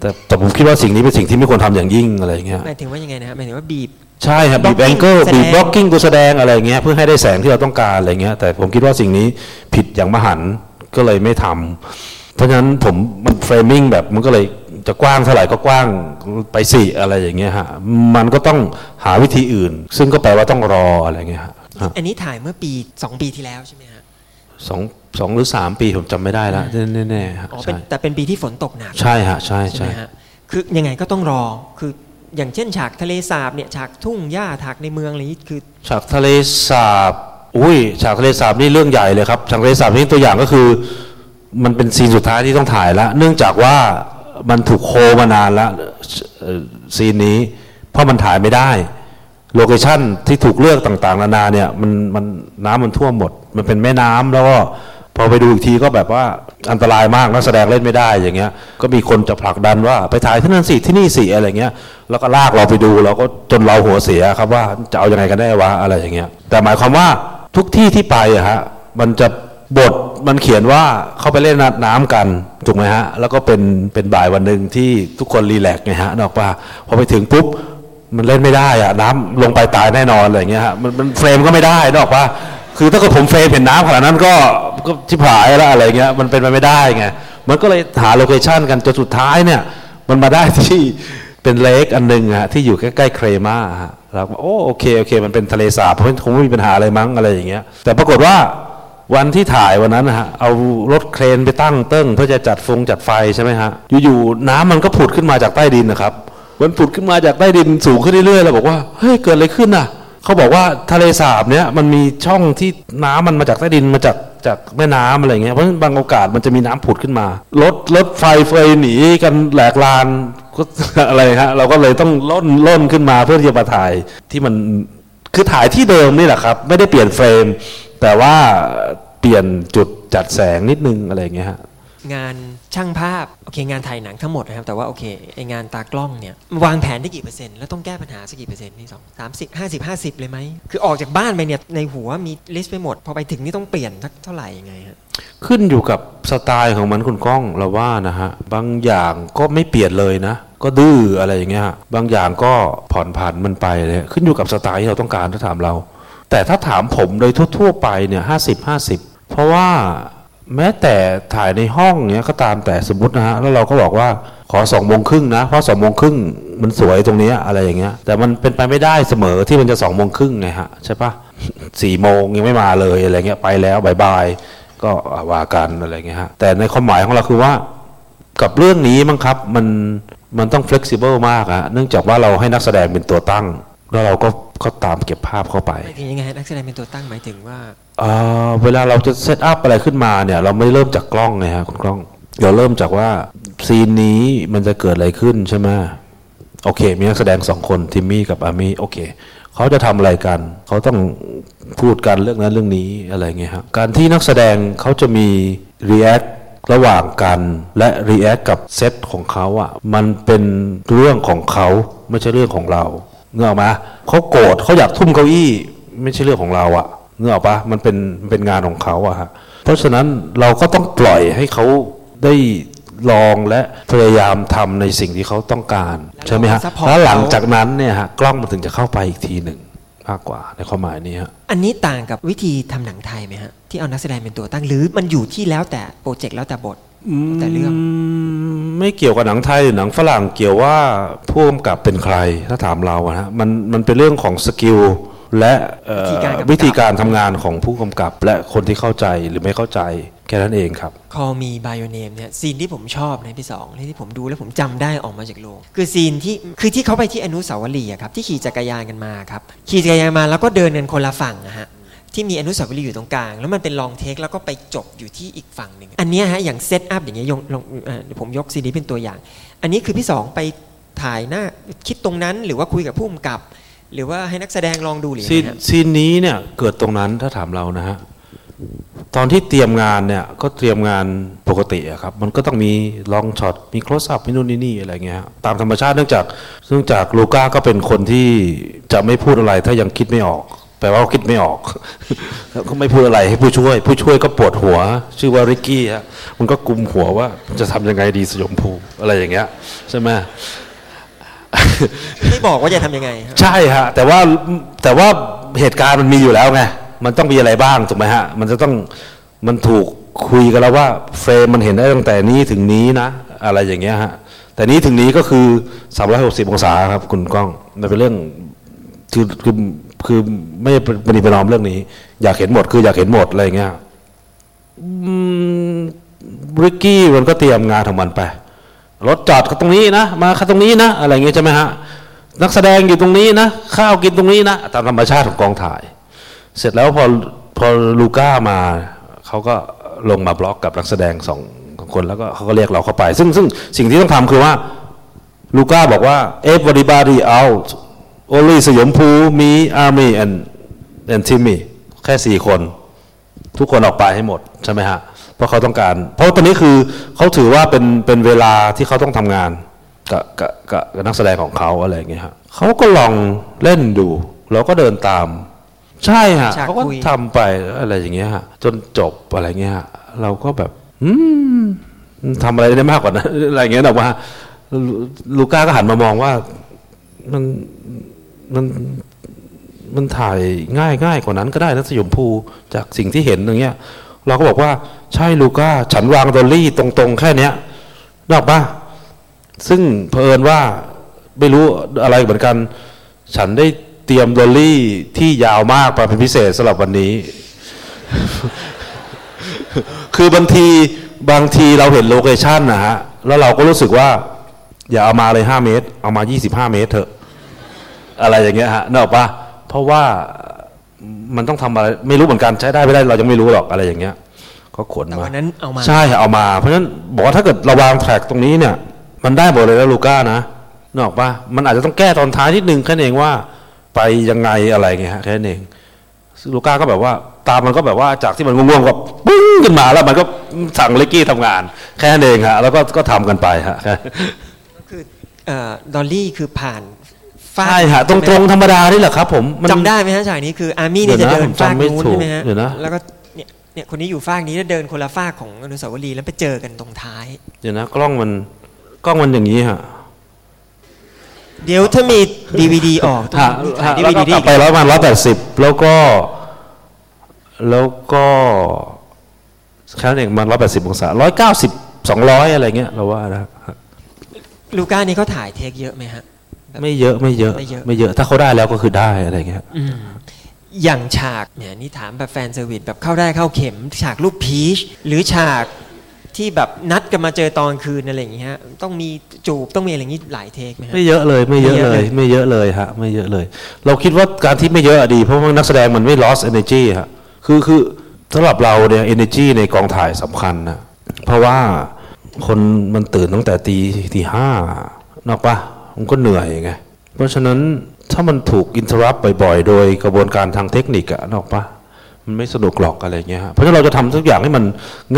แต่แต่ผมคิดว่าสิ่งนี้เป็นสิ่งที่ไม่ควรทำอย่างยิ่งอะไรเงี้ยหมายถึงว่ายังไงนะฮะหมายถึงว่าบีบใช่ครับบีบแอง Blocking เกิลแสดงบีบบล็อกกิ้งตัวแสดงอะไรเงี้ยเพื่อให้ได้แสงที่เราต้องการอะไรเงี้ยแต่ผมคิดว่าสิ่งนี้ผิดอย่างมหันต์ก็เลยไม่ทำเพราะฉะนั้นผมมัน framing แบบมันก็เลยจะกว้างเท่าไหร่ก็กว้างไปสิอะไรอย่างเงี้ยฮะมันก็ต้องหาวิธีอื่น ซึ่งก็แปลว่าต้องรออะไรเงี้ยฮะฮะอันนี้ถ่ายเมื่อปี 2 ปีที่แล้วใช่ไหมฮะ สองสองหรือสามปีผมจำไม่ได้แล้วแน่ๆฮะอ๋อเป็นใช่แต่เป็นปีที่ฝนตกหนักใช่ฮะใช่ใช่ใช่ไหมฮะคือยังไงก็ต้องรอคืออย่างเช่น ฉากทะเลสาบเนี่ยฉากทุ่งหญ้าฉากในเมืองอะไรนี้คือฉากทะเลสาบอุ้ยฉากทะเลสาบนี่เรื่องใหญ่เลยครับฉากทะเลสาบนี่ตัวอย่างก็คือ มันเป็น scene สุดท้ายที่ต้องถ่ายแล้วเนื่องจากว่ามันถูกโคมานานแล้วเอ่อ scene นี้ เพราะมันถ่ายไม่ได้ location ที่ถูกเลือกต่างๆ นานาเนี่ยมันมันน้ำมันท่วมหมด มันเป็นแม่น้ำแล้วก็พอไปดูอีกทีก็แบบว่าอันตรายมากนักแสดงเล่นไม่ได้อย่างเงี้ย ก็มีคนจะผลักดันว่าไปถ่ายที่นั่นสิที่นี่สิอะไรเงี้ย แล้วก็ลากเราไปดูเราก็จนเราหัวเสียครับว่าจะเอายังไงกันแน่วะอะไรอย่างเงี้ย แต่หมายความว่าทุกที่ที่ไปอะฮะมันจะบทมันเขียนว่าเข้าไปเล่นน้ำกันถูกไหมฮะ แล้วก็เป็นเป็นบ่ายวันหนึ่งที่ทุกคนรีแลกซ์ไงฮะนกออกปะพอไปถึงปุ๊บ มันเล่นไม่ได้อะน้ำลงไปตายแน่นอนอะไรเงี้ยฮะมันมันเฟรมก็ไม่ได้นออกปะคือถ้าเกิดผมเฟรมเห็นน้ำขนาดนั้นก็ก็ชิบหายแล้วอะไรเงี้ยมันเป็นไปไม่ได้ไงมันก็เลยหาโลเคชันกันจนสุดท้ายเนี่ยมันมาได้ที่เป็นเลกอันหนึงฮะที่อยู่ใกล้ๆเครมาฮะเราก็โอ้โอเคโอเค มันเป็นทะเลสาบเพราะมันคงไม่มีปัญหาอะไรมั้งอะไรอย่างเงี้ยแต่ปรากฏว่าวันที่ถ่ายวันนั้นนะฮะเอารถเครนไปตั้งเติ้งเพื่อจะจัดฟงจัดไฟใช่ไหมฮะอยู่ๆน้ำมันก็ผุดขึ้นมาจากใต้ดินนะครับ มันผุดขึ้นมาจากใต้ดินสูงขึ้นเรื่อยๆเราบอกว่าเฮ้ยเกิดอะไรขึ้นน่ะเขาบอกว่าทะเลสาบเนี้ยมันมีช่องที่น้ำมันมาจากใต้ดินมาจากจากแม่น้ำอะไรเงี้ยเพราะฉะนั้นบางโอกาสมันจะมีน้ำผุดขึ้นมารถรถไฟเฟยหนีกันแหลกลานก็อะไรฮะเราก็เลยต้องล่นล่นขึ้นมาเพื่อที่จะมาถ่ายที่มันคือถ่ายที่เดิมนี่แหละครับ ไม่ได้เปลี่ยนเฟรม แต่ว่าเปลี่ยนจุดจัดแสงนิดนึงอะไรเงี้ยฮะงาน ช่างภาพโอเคงานถ่ายหนังทั้งหมดนะครับ แต่ว่าโอเคไอ้งานตากล้องเนี่ยวางแผนได้กี่เปอร์เซ็นต์แล้วต้องแก้ปัญหาสักกี่เปอร์เซ็นต์นี่สองสามสิบห้าสิบห้าสิบเลยไหมคือออกจากบ้านไปเนี่ยในหัวมี list ไปหมด พอไปถึงนี่ต้องเปลี่ยนสักเท่าไหร่ยังไงฮะขึ้นอยู่กับสไตล์ของมันคุณก้องเราว่านะฮะบางอย่างก็ไม่เปลี่ยนเลยนะ ก็ดื้ออะไรอย่างเงี้ยฮะบางอย่างก็ผ่อนผันมันไปเลยขึ้นอยู่กับสไตล์ที่เราต้องการถ้าถามเรา แต่ถ้าถามผมโดยทั่ว ๆ ไปเนี่ยห้าสิบห้าสิบเพราะว่า แม้แต่ถ่ายในห้องเนี้ยก็ตามแต่สมมตินะฮะแล้วเราก็บอกว่าขอสองโมงครึ่งนะเพราะสองโมงครึ่งมันสวยตรงนี้อะไรอย่างเงี้ย แต่มันเป็นไปไม่ได้เสมอที่มันจะสองโมงครึ่งไงฮะใช่ปะสี่โมงยังไม่มาเลยอะไรเงี้ยไปแล้วบายบายก็ว่ากันอะไรเงี้ยฮะแต่ในความหมายของเราคือว่า กับเรื่องนี้มั้งครับมันมันต้อง flexible มากอะเนื่องจากว่าเราให้นักแสดงเป็นตัวตั้ง แล้วเราก็ก็ตามเก็บภาพเข้าไปหมายถึงยังไงนักแสดงเป็นตัวตั้งหมายถึงว่า เวลาเราจะเซตอัพอะไรขึ้นมาเนี่ย เราไม่เริ่มจากกล้องไงฮะคุณกล้อง เราเริ่มจากว่าซีนนี้มันจะเกิดอะไรขึ้นใช่ไหมโอเค มีนักแสดงสองคนทิมมี่กับอามี่โอเคเขาจะทำอะไรกัน เขาต้องพูดกันเรื่องนั้นเรื่องนี้อะไรเงี้ยฮะการที่นักแสดงเขาจะมี react ระหว่างกันและ react กับเซตของเขาอะมันเป็นเรื่องของเขาไม่ใช่เรื่องของเราเงาออกไหมเขาโกรธเขาอยากทุ่มเก้าอี้ ไม่ใช่เรื่องของเราอะ เงาออกปะมันเป็นมันเป็นงานของเขาอะฮะเพราะฉะนั้นเราก็ต้องปล่อยให้เขาได้ลองและพยายามทำในสิ่งที่เขาต้องการใช่ไหมฮะ support แล้วหลังจากนั้นเนี่ยฮะกล้องมันถึงจะเข้าไปอีกทีหนึ่งมากกว่าในความหมายนี้ฮะอันนี้ต่างกับวิธีทำหนังไทยไหมฮะที่เอานักแสดงเป็นตัวตั้งหรือมันอยู่ที่แล้วแต่โปรเจกต์แล้วแต่บทแต่เรื่องไม่เกี่ยวกับหนังไทยหรือหนังฝรั่งเกี่ยวว่าผู้กำกับเป็นใครถ้าถามเราอะฮะมันมันเป็นเรื่องของ skill และเอ่อวิธีการกำกับวิธีการทำงานของผู้กำกับ และคนที่เข้าใจหรือไม่เข้าใจแค่นั้นเองครับคอมีบ y o เนมเนี่ยซีนที่ผมชอบในที่สองที่ผมดูแล้วผมจำได้ออกมาจากโรงคือ scene ที่คือที่เขาไปที่อนุสาวรีย์อะครับที่ขี่จักรยานกันมาครับขี่จักรยานมาแล้วก็เดินกันคนละฝั่งนะฮะที่มีอนุสาวรีย์อยู่ตรงกลาง แล้วมันเป็น long take แล้วก็ไปจบอยู่ที่อีกฝั่งหนึ่งอันเนี้ยฮะอย่าง set up อย่างเงี้ยลองเอ่อเดี๋ยวผมยก scene นี้เป็นตัวอย่าง อันนี้คือพี่สองไปถ่ายหน้าคิดตรงนั้นหรือว่าคุยกับผู้กำกับ หรือว่าให้นักแสดงลองดูหรือ scene scene นี้เนี่ยเกิดตรงนั้นถ้าถามเรานะฮะตอนที่เตรียมงานเนี่ยก็เตรียมงานปกติอะครับมันก็ต้องมี long shot มี close up มีนู่นนี่นี่อะไรเงี้ยตามธรรมชาติเนื่องจากเนื่องจากลูก้าก็เป็นคนที่จะไม่พูดอะไรถ้ายังคิดไม่ออกแปลว่าคิดไม่ออกแล้วก็ไม่พูดอะไรให้ผู้ช่วย ผู้ช่วยก็ปวดหัว ชื่อว่าริกกี้ฮะมันก็กุมหัวว่าจะทำยังไงดีสยมภูอะไรอย่างเงี้ยใช่ไหม ไม่บอกว่าจะทำยังไง ใช่ฮะ แต่ว่าแต่ว่าเหตุการณ์มันมีอยู่แล้วไง มันต้องมีอะไรบ้างถูกไหมฮะ มันจะต้องมันถูกคุยกันแล้วว่าเฟรมมันเห็นได้ตั้งแต่นี้ถึงนี้นะ อะไรอย่างเงี้ยฮะ แต่นี้ถึงนี้ก็คือ 360 องศาครับ คุณก้อง มันเป็นเรื่องคือคือคือไม่ปฏิปนอมเรื่องนี้ อยากเห็นหมดคืออยากเห็นหมดอะไรอย่างเงี้ยบริกกี้มันก็เตรียมงานของมันไป รถจอดตรงนี้นะ มาตรงนี้นะ อะไรเงี้ยใช่ไหมฮะนักแสดงอยู่ตรงนี้นะ ข้าวกินตรงนี้นะ ตามธรรมชาติของกองถ่าย เสร็จแล้วพอพอลูก้ามาเขาก็ลงมาบล็อกกับนักแสดงสองคนแล้วก็เขาก็เรียกเราเข้าไป ซึ่งซึ่งสิ่งที่ต้องทำคือว่าลูก้าบอกว่า everybody out only สยมภูมี army and and timmy แค่สี่คน ทุกคนออกไปให้หมด ใช่ไหมฮะ เพราะเขาต้องการ เพราะตอนนี้คือเขาถือว่าเป็นเป็นเวลาที่เขาต้องทำงานกับกับกับกับนักแสดงของเขาอะไรอย่างเงี้ยฮะเขาก็ลองเล่นดูเราก็เดินตาม ใช่ฮะฉากเขาก็คุยทำไปอะไรอย่างเงี้ยฮะจนจบอะไรเงี้ยฮะเราก็แบบ อืมทำอะไรได้มากกว่านั้นอะไรอย่างเงี้ยแต่ว่าลูลูก้าก็หันมามองว่ามันมันมันถ่ายง่ายง่ายกว่านั้นก็ได้นะสยมภูจากสิ่งที่เห็นอย่างเงี้ย เราก็บอกว่าใช่ลูก้าฉันวาง dolly ตรงๆ แค่เนี้ยนึกออกปะซึ่งเพอิญว่าไม่รู้อะไรเหมือนกัน ฉันได้เตรียม dolly ที่ยาวมากมาเป็นพิเศษสำหรับวันนี้ คือบางทีบางทีเราเห็นโลเคชันนะฮะแล้วเราก็รู้สึกว่า อย่าเอามาเลยห้าเมตร เอามายี่สิบห้าเมตรเถอะ อะไรอย่างเงี้ยฮะนออกปะเพราะว่า มันต้องทำอะไรไม่รู้เหมือนกันใช้ได้ไม่ได้เรายังไม่รู้หรอกอะไรอย่างเงี้ยก็ขนแต่มาวันนั้นเอามาใช่เอามา เพราะฉะนั้นบอกว่าถ้าเกิดเราวางแทร็กตรงนี้เนี่ย มันได้หมดเลยแล้วลูก้านะนึกออกปะมันอาจจะต้องแก้ตอนท้ายนิดนึงแค่นั้นเองว่า ไปยังไงอะไรเงี้ยฮะแค่นั้นเองซึ่งลูก้าก็แบบว่า ตามมันก็แบบว่าจากที่มันง่วงๆก็ปึ้งขึ้นมาแล้วมันก็สั่งเลกกี้ทำงาน แค่นั้นเองฮะแล้วก็ก็ทำกันไปฮะคือดอลลี่คือผ่าน ฟากใช่ฮะตรงๆธรรมดานี่แหละครับ ผมมัน จำได้ไหมฮะฉากนี้คืออาร์มี่เนี่ยเดี๋จะยวนะเดินผมฟากจำไม่นู้นถูกใช่ไหมฮะเดี๋ยวนะ แล้วก็เนี่ยเนี่ยคนนี้อยู่ฟากนี้แล้วเดินคนละฟากของอนุสาวรีย์แล้วไปเจอกันตรงท้าย เดี๋ยวนะกล้องมันกล้องมันอย่างนี้ฮะเดี๋ยวถ้ามีดีวดีออกฮะถ่ายดีแล้ววีก็ดีกลับไปร้อยประมาณร้อยแปดสิบแล้วก็ แล้วก็แค่นั้นเองมันร้อยแปดสิบองศาร้อยเก้าสิบสองร้อยอะไรเงี้ยเราว่านะลูก้านี่เขาถ่าย take เยอะไหมฮะ ไม่เยอะไม่เยอะไม่เยอะ ไม่เยอะ ถ้าเขาได้แล้วก็คือได้อะไรเงี้ยอืมอย่างฉากเนี่ยนี่ถามแบบ fan service แบบเข้าได้เข้าเข็ม ฉากลูกพีชหรือฉากที่แบบนัดกันมาเจอตอนคืนอะไรอย่างเงี้ยต้องมีจูบต้องมีอะไรอย่างงี้หลายเทคไหมฮะ ไม่เยอะเลยไม่เยอะไม่เยอะเลเลยยไม่เยอะเลยฮะไม่เยอะเลย เราคิดว่าการที่ไม่เยอะอะดี เพราะว่านักแสดงมันไม่ lost energy ฮะคือคือสำหรับเราเนี่ย energy ในกองถ่ายสำคัญนะเพราะว่าคนมันตื่นตั้งแต่ตีตีห้านอกปะ มันก็เหนื่อยไงเพราะฉะนั้นถ้ามันถูก interrupt บ่อยๆ โดยกระบวนการทางเทคนิคอะนอกปะมันไม่สนุกหรอกอะไรเงี้ยฮะเพราะฉะนั้นเราจะทำทุกอย่างให้มัน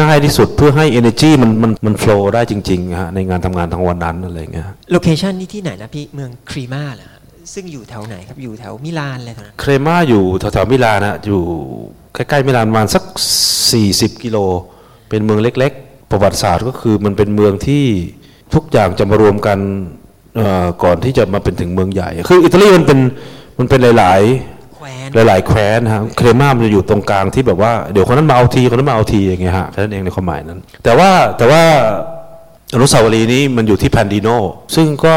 ง่ายที่สุดเพื่อให้ energy มันมันมัน flow ได้จริงๆฮะในงานทำงานทั้งวันนั้นอะไรเงี้ย location นี่ที่ไหนนะพี่เมืองเครม่าเหรอฮะซึ่งอยู่แถวไหนครับอยู่แถวมิลานอะไรแถวนั้นเครม่าอยู่แถวๆมิลานนะอยู่ใกล้ๆมิลานประมาณสัก 40 กิโล เป็นเมืองเล็ก ๆ ประวัติศาสตร์ก็คือมันเป็นเมืองที่ทุกอย่างจะมารวมกันเอ่อ ก่อนที่จะมาเป็นถึงเมืองใหญ่ คืออิตาลีมันเป็นมันเป็นหลายแคว้นๆหลาย ๆ แคว้นนะฮะเครม่ามันจะอยู่ตรงกลางที่แบบว่าเดี๋ยวคนนั้นมาเอาทีคนนั้นมาเอาทีอย่างเงี้ยฮะแค่นั้นเองในความหมายนั้น แต่ว่าแต่ว่าอนุสาวรีย์นี้มันอยู่ที่แพนดิโนซึ่งก็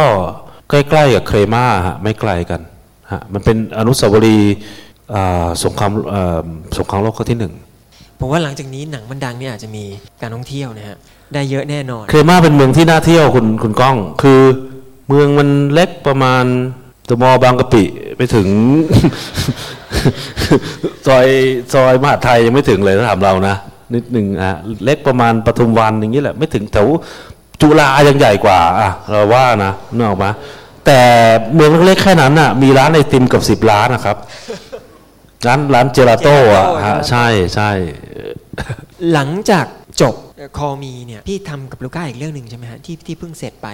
ใกล้ ๆ กับเครมาฮะไม่ไกลกันฮะมันเป็นอนุสาวรีย์อ่าสงครามเอ่อสงครามโลกครั้งที่หนึ่งผมว่าหลังจากนี้หนังมันดังเนี่ยอาจจะมีการท่องเที่ยวนะฮะได้เยอะแน่นอน เครมาเป็นเมืองที่น่าเที่ยวคุณคุณก้องคือ เมืองมันเล็กประมาณตมอบางกะปิไปถึงซอยซอยมหาดไทยยังไม่ถึงเลยถ้าถามเรานะนิดหนึ่งอะเล็กประมาณปทุมวันอย่างนี้แหละ ไม่ถึงแถวจุฬายังใหญ่กว่าอะเราว่านะนึกออกมาแต่เมืองเล็กๆแค่นั้นน่ะ มีร้านไอติมเกับสิบร้านนะครับ ร้านร้านเจลาโต้อะ Gelato ฮะใช่ใช่หลังจากจบคอมีเนี่ยพี่ทำกับลูก้าอีกเรื่องหนึ่งใช่ไหมฮะที่ที่เพิ่งเสร็จไป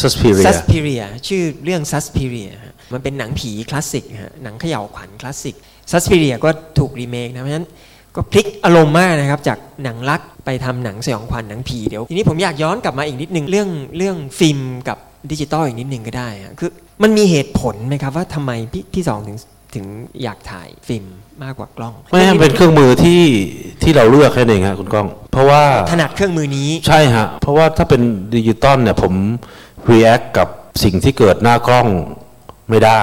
ซัสพีเรียซัสพิเรียชื่อเรื่อง Suspiria ฮะมันเป็นหนังผีคลาสสิกฮะหนังเขย่าวขวัญคลาสสิก Suspiria ก็ถูกรีเมคนะเพราะฉะนั้นก็พลิกอารมณ์มากนะครับ จากหนังรักไปทำหนังสยองขวัญหนังผีเดี๋ยวทีนี้ผมอยากย้อนกลับมาอีกนิดนึงเรื่องเรื่องฟิล์มกับดิจิตอลอีกนิดนึงก็ได้ฮะคือมันมีเหตุผลไหมครับว่าทำไมพี่พี่สองถึง ถึงอยากถ่ายฟิล์มมากกว่ากล้องไม่ให้เป็นเครื่องมือที่ที่เราเลือกแค่นั้นเองฮะคุณก้อง เพราะว่าถนัดเครื่องมือนี้ใช่ฮะเพราะว่าถ้าเป็นดิจิตอลเนี่ยผม react กับสิ่งที่เกิดหน้ากล้องไม่ได้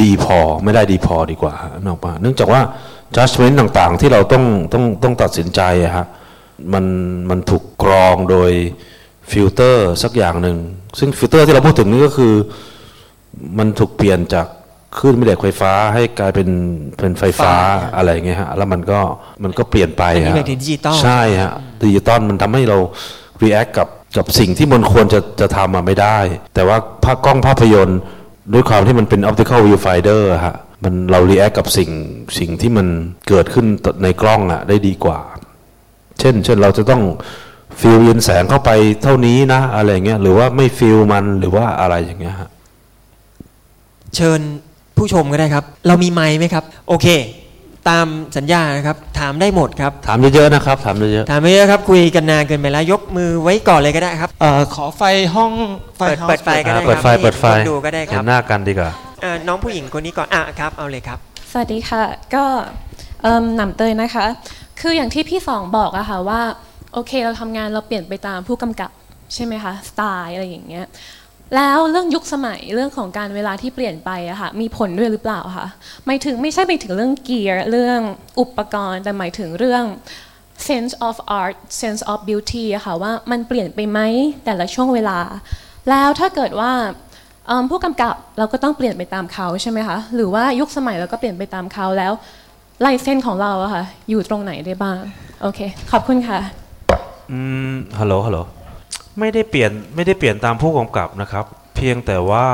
ดีพอไม่ได้ดีพอดีกว่าฮะนกออกมาเนื่องจากว่า judgment ต่างๆ ที่เราต้องต้องต้องตัดสินใจอะฮะมันมันถูกกรองโดยฟิลเตอร์สักอย่างหนึ่งซึ่งฟิลเตอร์ที่เราพูดถึงนี่ก็คือ มันถูกเปลี่ยนจาก คลื่นแม่เหล็กไฟฟ้าให้กลายเป็นเป็นไฟฟ้าไฟอะไรอย่างเงี้ยฮะแล้วมันก็มันก็เปลี่ยนไปอันนี้ฮะหมายถึงดิจิตอลใช่ฮะดิจิตอลมันทำให้เรา react กับกับสิ่งที่มันควรจะจะทำอะไม่ได้ แต่ว่าภาพกล้องภาพยนตร์ ด้วยความที่มันเป็น optical viewfinder อะฮะมันเรา react กับสิ่งสิ่งที่มันเกิดขึ้นในกล้องอะได้ดีกว่า เช่น เช่นเราจะต้องฟิลยินแสงเข้าไปเท่านี้นะ อะไรเงี้ยหรือว่าไม่ฟิลมันหรือว่าอะไรอย่างเงี้ยฮะเชิญ ผู้ชมก็ได้ครับ เรามีไมค์ไหมครับ โอเค ตามสัญญานะครับ ถามได้หมดครับ ถามเยอะๆนะครับ ถามเยอะถามไม่เยอะครับ คุยกันนานเกินไปแล้วยกมือไว้ก่อนเลยก็ได้ครับ เอ่อขอไฟห้องไฟ เปิดฮาส์เปิดไฟๆก็อ่าได้เปิดไฟครับเปิดไฟคนดูก็ได้ครับเห็นหน้ากันดีกว่า อ่าน้องผู้หญิงคนนี้ก่อนอะครับ เอาเลยครับ สวัสดีค่ะ ก็เอิ่มหนำเตยนะคะ คืออย่างที่พี่สองบอกอะค่ะว่า โอเคเราทำงานเราเปลี่ยนไปตามผู้กำกับใช่ไหมคะ สไตล์อะไรอย่างเงี้ย แล้วเรื่องยุคสมัยเรื่องของการเวลาที่เปลี่ยนไปอะค่ะมีผลด้วยหรือเปล่าคะหมายถึงไม่ใช่ไปถึงเรื่องเกียร์เรื่องอุปกรณ์ แต่หมายถึงเรื่อง sense of art sense of beauty อะค่ะว่ามันเปลี่ยนไปไหมแต่ละช่วงเวลา แล้วถ้าเกิดว่าผู้กำกับเราก็ต้องเปลี่ยนไปตามเขาใช่ไหมคะหรือว่ายุคสมัยเราก็เปลี่ยนไปตามเขาแล้วลายเส้นของเราอะค่ะอยู่ตรงไหนได้บ้างโอเคขอบคุณค่ะอืมฮัลโหลฮัลโหล ไม่ได้เปลี่ยนไม่ได้เปลี่ยนตามผู้กำกับนะครับ เพียงแต่ว่า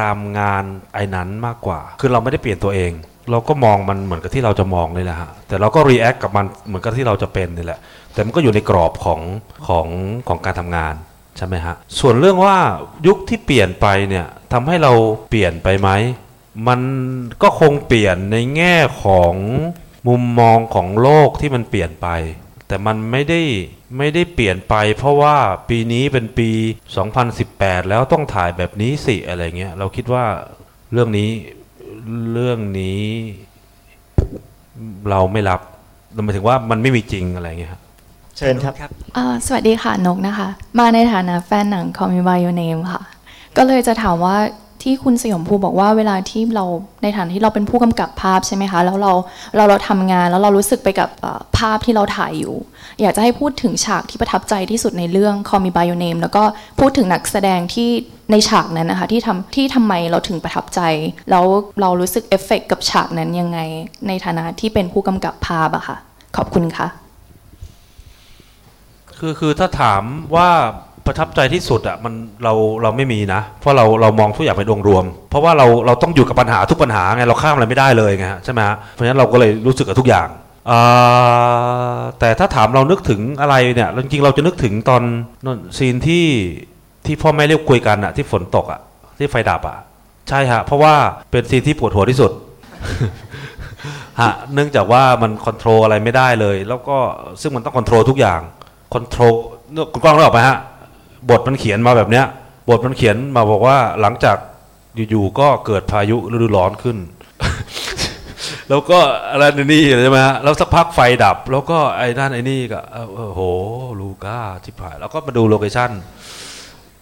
ตามงานไอ้นั้นมากกว่า คือเราไม่ได้เปลี่ยนตัวเอง เราก็มองมันเหมือนกับที่เราจะมองนี่แหละฮะแต่เราก็ react กับมันเหมือนกับที่เราจะเป็นนี่แหละ แต่มันก็อยู่ในกรอบของของของการทำงานใช่ไหมฮะส่วนเรื่องว่ายุคที่เปลี่ยนไปเนี่ยทำให้เราเปลี่ยนไปไหมมันก็คงเปลี่ยนในแง่ของมุมมองของโลกที่มันเปลี่ยนไป แต่มันไม่ได้ ไม่ได้เปลี่ยนไปเพราะว่าปีนี้เป็นปี 2018 แล้วต้องถ่ายแบบนี้สิอะไรเงี้ย เราคิดว่าเรื่องนี้เรื่องนี้เราไม่รับหมายถึงว่ามันไม่มีจริงอะไรเงี้ยครับเชิญครับอ่าสวัสดีค่ะนกนะคะ มาในฐานะแฟนหนัง Call Me by Your Name ค่ะ ก็เลยจะถามว่า ที่คุณสยมภูบอกว่าเวลาที่เราในฐานะที่เราเป็นผู้กำกับภาพใช่ไหมคะ แล้วเราเราเราทำงานแล้วเรารู้สึกไปกับภาพที่เราถ่ายอยู่ อยากจะให้พูดถึงฉากที่ประทับใจที่สุดในเรื่อง Call Me by Your Name แล้วก็พูดถึงนักแสดงที่ในฉากนั้นนะคะที่ทำที่ทำไมเราถึงประทับใจ แล้วเรารู้สึกเอฟเฟกต์กับฉากนั้นยังไง ในฐานะที่เป็นผู้กำกับภาพอะค่ะ ขอบคุณค่ะคือคือถ้าถามว่า ประทับใจที่สุดอะมันเราเราไม่มีนะ เพราะเราเรามองทุกอย่างเป็นองค์รวม เพราะว่าเราเราต้องอยู่กับปัญหาทุกปัญหาไงเราข้ามอะไรไม่ได้เลยไงฮะใช่ไหมฮะเพราะฉะนั้นเราก็เลยรู้สึกกับทุกอย่างแต่ถ้าถามเรานึกถึงอะไรเนี่ยจริงๆเราจะนึกถึงตอน scene ที่ที่พ่อแม่เรียกคุยกันอะที่ฝนตกอะที่ไฟดับอะใช่ฮะเพราะว่าเป็น scene ที่ปวดหัวที่สุดฮะเนื่องจากว่ามัน control อะไรไม่ได้เลย แล้วก็ซึ่งมันต้อง control ทุกอย่าง control คุณกล้องนึกออกไหมฮะ บทมันเขียนมาแบบเนี้ย บทมันเขียนมาบอกว่าหลังจากอยู่ๆก็เกิดพายุฤดูร้อนขึ้น แล้วก็อะไรนี่ใช่ไหมฮะแล้วสักพักไฟดับ แล้วก็ไอ้นั่นไอ้นี่ก็เออเออโหลูก้าจิบหายแล้วก็มาดูโลเคชั่น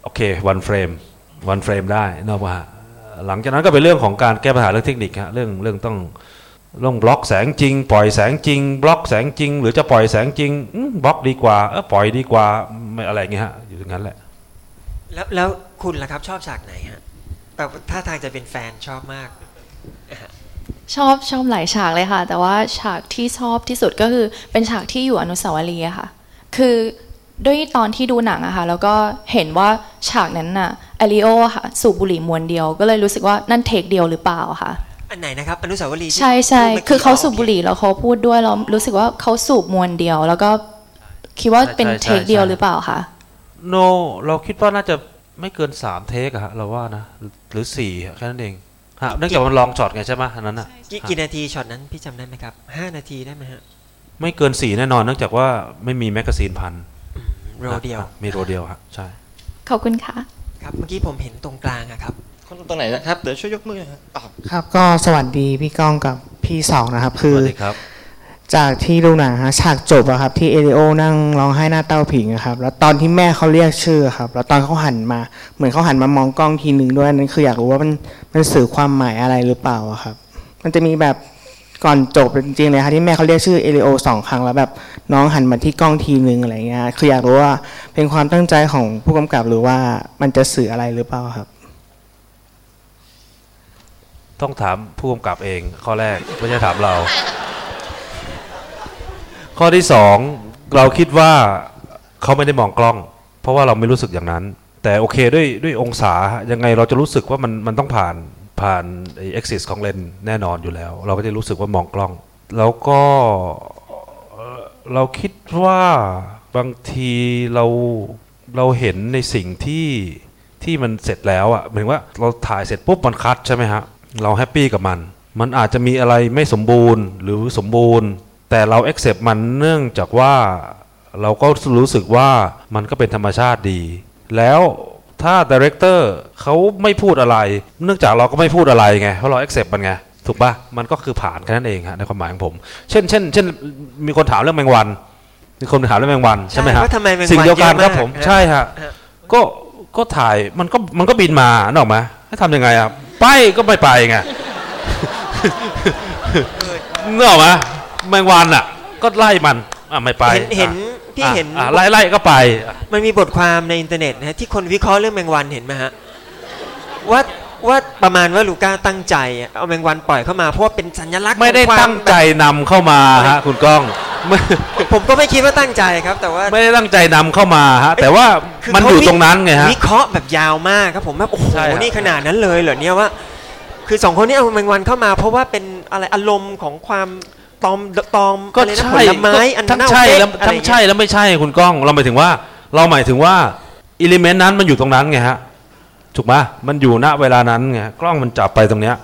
โอเควันเฟรมวันเฟรมได้นอกมาหลังจากนั้นก็เป็นเรื่องของการแก้ปัญหาเรื่องเทคนิคฮะเรื่องเรื่องต้องลงบล็อกแสงจริง ปล่อยแสงจริง บล็อกแสงจริง หรือจะปล่อยแสงจริงบล็อกดีกว่าเออปล่อยดีกว่าไม่อะไรเงี้ยฮะ อยู่ตรงนั้นแหละ แล้วแล้วคุณล่ะครับชอบฉากไหนฮะแบบท่าทางจะเป็นแฟนชอบมากชอบชอบหลายฉากเลยค่ะ แต่ว่าฉากที่ชอบที่สุดก็คือเป็นฉากที่อยู่อนุสาวรีย์อะค่ะ คือด้วยตอนที่ดูหนังอะค่ะแล้วก็เห็นว่าฉากนั้นน่ะเอลิโอค่ะ สูบบุหรี่มวนเดียว ก็เลยรู้สึกว่านั่นเทคเดียวหรือเปล่าอะค่ะ อันไหนนะครับอนุสาวรีย์ที่ใช่ใช่พูดมื่กี้คือเขาสูบบุหรี่แล้วเขาพูดด้วยแล้วรู้สึกว่าเขาสูบมวนเดียว แล้วก็คิดว่าเป็นใช่ take เดียวใช่หรือเปล่าคะ no เราคิดว่าน่าจะไม่เกินสาม take อะฮะเราว่านะ หรือสี่อะแค่นั้นเองฮะเนื่องจากมัน long shot ไงใช่ไหมอันนั้นอะกี่กี่นาทีช็อตนั้นพี่จำได้ไหมครับห้านาทีได้ไหมฮะ ไม่เกินสี่แน่นอนเนื่องจากว่าไม่มี magazine พัน roll เดียวฮะมี roll เดียวฮะใช่ ขอบคุณค่ะ ครับเมื่อกี้ผมเห็นตรงกลางอะครับคนตรงไหนนะครับเดี๋ยวช่วยยกมือหนะครับตอบครับ ก็สวัสดีพี่ก้องกับพี่สองนะครับสคือวัสดีครับ จากที่ดูหนังฮะฉากจบอะครับ ที่เอริโอนั่งร้องไห้หน้าเต้าผิงครับ แล้วตอนที่แม่เขาเรียกชื่อครับ แล้วตอนเขาหันมา เหมือนเขาหันมามองกล้องทีหนึ่งด้วยนั่นคืออยากรู้ว่ามันมันสื่อความหมายอะไรหรือเปล่าครับ มันจะมีแบบก่อนจบจริงๆเลยครับที่แม่เขาเรียกชื่อเอริโอสองครั้งแล้วแบบน้องหันมาที่กล้องทีหนึ่งอะไรเงี้ยคืออยากรู้ว่าเป็นความตั้งใจของผู้กำกับหรือว่ามันจะสื่ออะไรหรือเปล่าครับ ต้องถามผู้กำกับเองข้อแรกไม่ใช่ถามเรา ข้อที่สองเราคิดว่าเขาไม่ได้มองกล้อง เพราะว่าเราไม่รู้สึกอย่างนั้น แต่โอเคด้วยด้วยองศายังไงเราจะรู้สึกว่ามันมันต้องผ่านผ่านไอ้ axis ของเลนแน่นอนอยู่แล้ว เราก็จะรู้สึกว่ามองกล้อง แล้วก็เราคิดว่าบางทีเราเราเห็นในสิ่งที่ที่มันเสร็จแล้วอะ่ะหมายว่าเราถ่ายเสร็จปุ๊บมันคัดใช่ไหมฮะเราแฮปปี้กับมัน มันอาจจะมีอะไรไม่สมบูรณ์หรือสมบูรณ์ แต่เรา accept มันเนื่องจากว่าเราก็รู้สึกว่ามันก็เป็นธรรมชาติดี แล้วถ้าดีเรคเตอร์เขาไม่พูดอะไร เนื่องจากเราก็ไม่พูดอะไรไง เพราะเรา accept มันไง ถูกปะมันก็คือผ่านแค่นั้นเองฮะในความหมายของผม เช่นเช่นเช่นมีคนถามเรื่องแมงวัน มีคนถามเรื่องแมงวันใช่ไหมฮะว่าทำไมแมงวันสิ่งเดียวกันครับเยอะมากผมฮะใช่ฮะฮะก็ก็ถ่ายมันก็มันก็บินมานึกออกไหมให้ทำยังไงอะไปก็ไม่ไปไงนึกออกไหม แมงวันอะ ก็ไล่มันอะไม่ไปเห็นเห็นอะพี่อะเห็นอะไล่ไล่ก็ไป มันมีบทความในอินเทอร์เน็ตนะฮะที่คนวิเคราะห์เรื่องแมงวันเห็นไหมฮะว่าว่าประมาณว่าลูก้าตั้งใจอะเอาแมงวันปล่อยเข้ามาเพราะว่าเป็นสัญลักษณ์ไม่ได้ของความตั้งใจนำเข้ามาฮะคุณก้องไม่ผมก็ไม่คิดว่าตั้งใจครับ แต่ว่าไม่ได้ตั้งใจนำเข้ามาฮะแต่ว่าคืมันเขาอยู่ตรงนั้นไงฮะวิเคราะห์แบบยาวมากครับผมแบบโอ้โหใช่ครับนี่ขนาดนั้นเลยเหรอเนี่ยว่า คือสองคนนี้เอาแมงวันเข้ามา เพราะว่าเป็นอะไรอารมณ์ของความ ตอมตอมก็อะไรนะใช่ผลไม้อันทั้งเน่าใช่เฟะแล้วอะไรทั้งอย่างใช่เงี้ยแล้วไม่ใช่คุณก้อง เราหมายถึงว่า เราหมายถึงว่าอิเลเมนต์นั้นมันอยู่ตรงนั้นไงฮะถูกไหมมันอยู่ณเวลานั้นไงกล้องมันจับไปตรงเนี้ย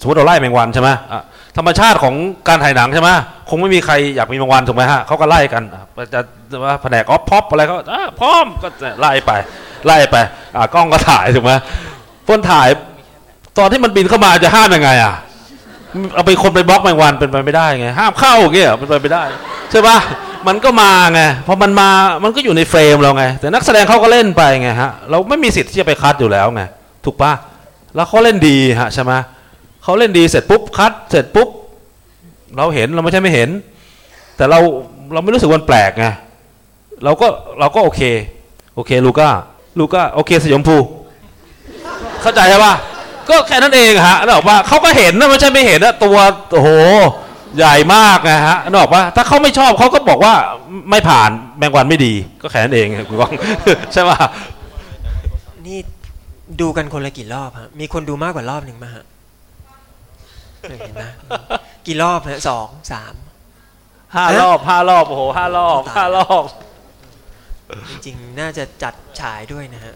สมมติเราไล่แมงวันใช่ไหมอะธรรมชาติของการถ่ายหนังใช่ไหมคงไม่มีใครอยากมีแมงวันถูกไหมฮะเขาก็ไล่กันอะจะว่าแผนกออฟพ็อปอะไรก็อะพร้อมก็ไล่ไปไล่ไปอะกล้องก็ถ่ายถูกไหมคนถ่าย ตอนที่มันบินเข้ามาจะห้ามยังไงอะ เอาไปคนไปบล็อกแมงวันเป็นไปไม่ได้ไงห้ามเข้าอย่างเงี้ยเป็นไปไม่ได้ใช่ปะมันก็มาไงพอมันมามันก็อยู่ในเฟรมเราไง แต่นักแสดงเขาก็เล่นไปไงฮะเราไม่มีสิทธิ์ที่จะไปคัดอยู่แล้วไงถูกปะแล้วเขาเล่นดีฮะใช่ไหมเขาเล่นดีเสร็จปุ๊บคัด เสร็จปุ๊บเราเห็นเราไม่ใช่ไม่เห็น แต่เราเราไม่รู้สึกวันแปลกไงเราก็เราก็โอเค โอเคลูก้าลูก้าโอเคสยมพู เข้าใจใช่ปะ ก็แค่นั้นเองฮะนึกออกปะเขาก็เห็นนะไม่ใช่ไม่เห็นนะตัวโอ้โหใหญ่มากนะฮะนึกออกปะถ้าเขาไม่ชอบเขาก็บอกว่าไม่ผ่านแมงวันไม่ดี ก็แค่นั้นเองคุณก้องใช่ปะนี่ดูกันคนละกี่รอบฮะมีคนดูมากกว่ารอบหนึ่งมาฮะเคยเห็นนะกี่รอบฮะสองสามห้ารอบห้ารอบโอ้โหห้ารอบห้ารอบจริงๆ น่าจะจัดฉายด้วยนะฮะ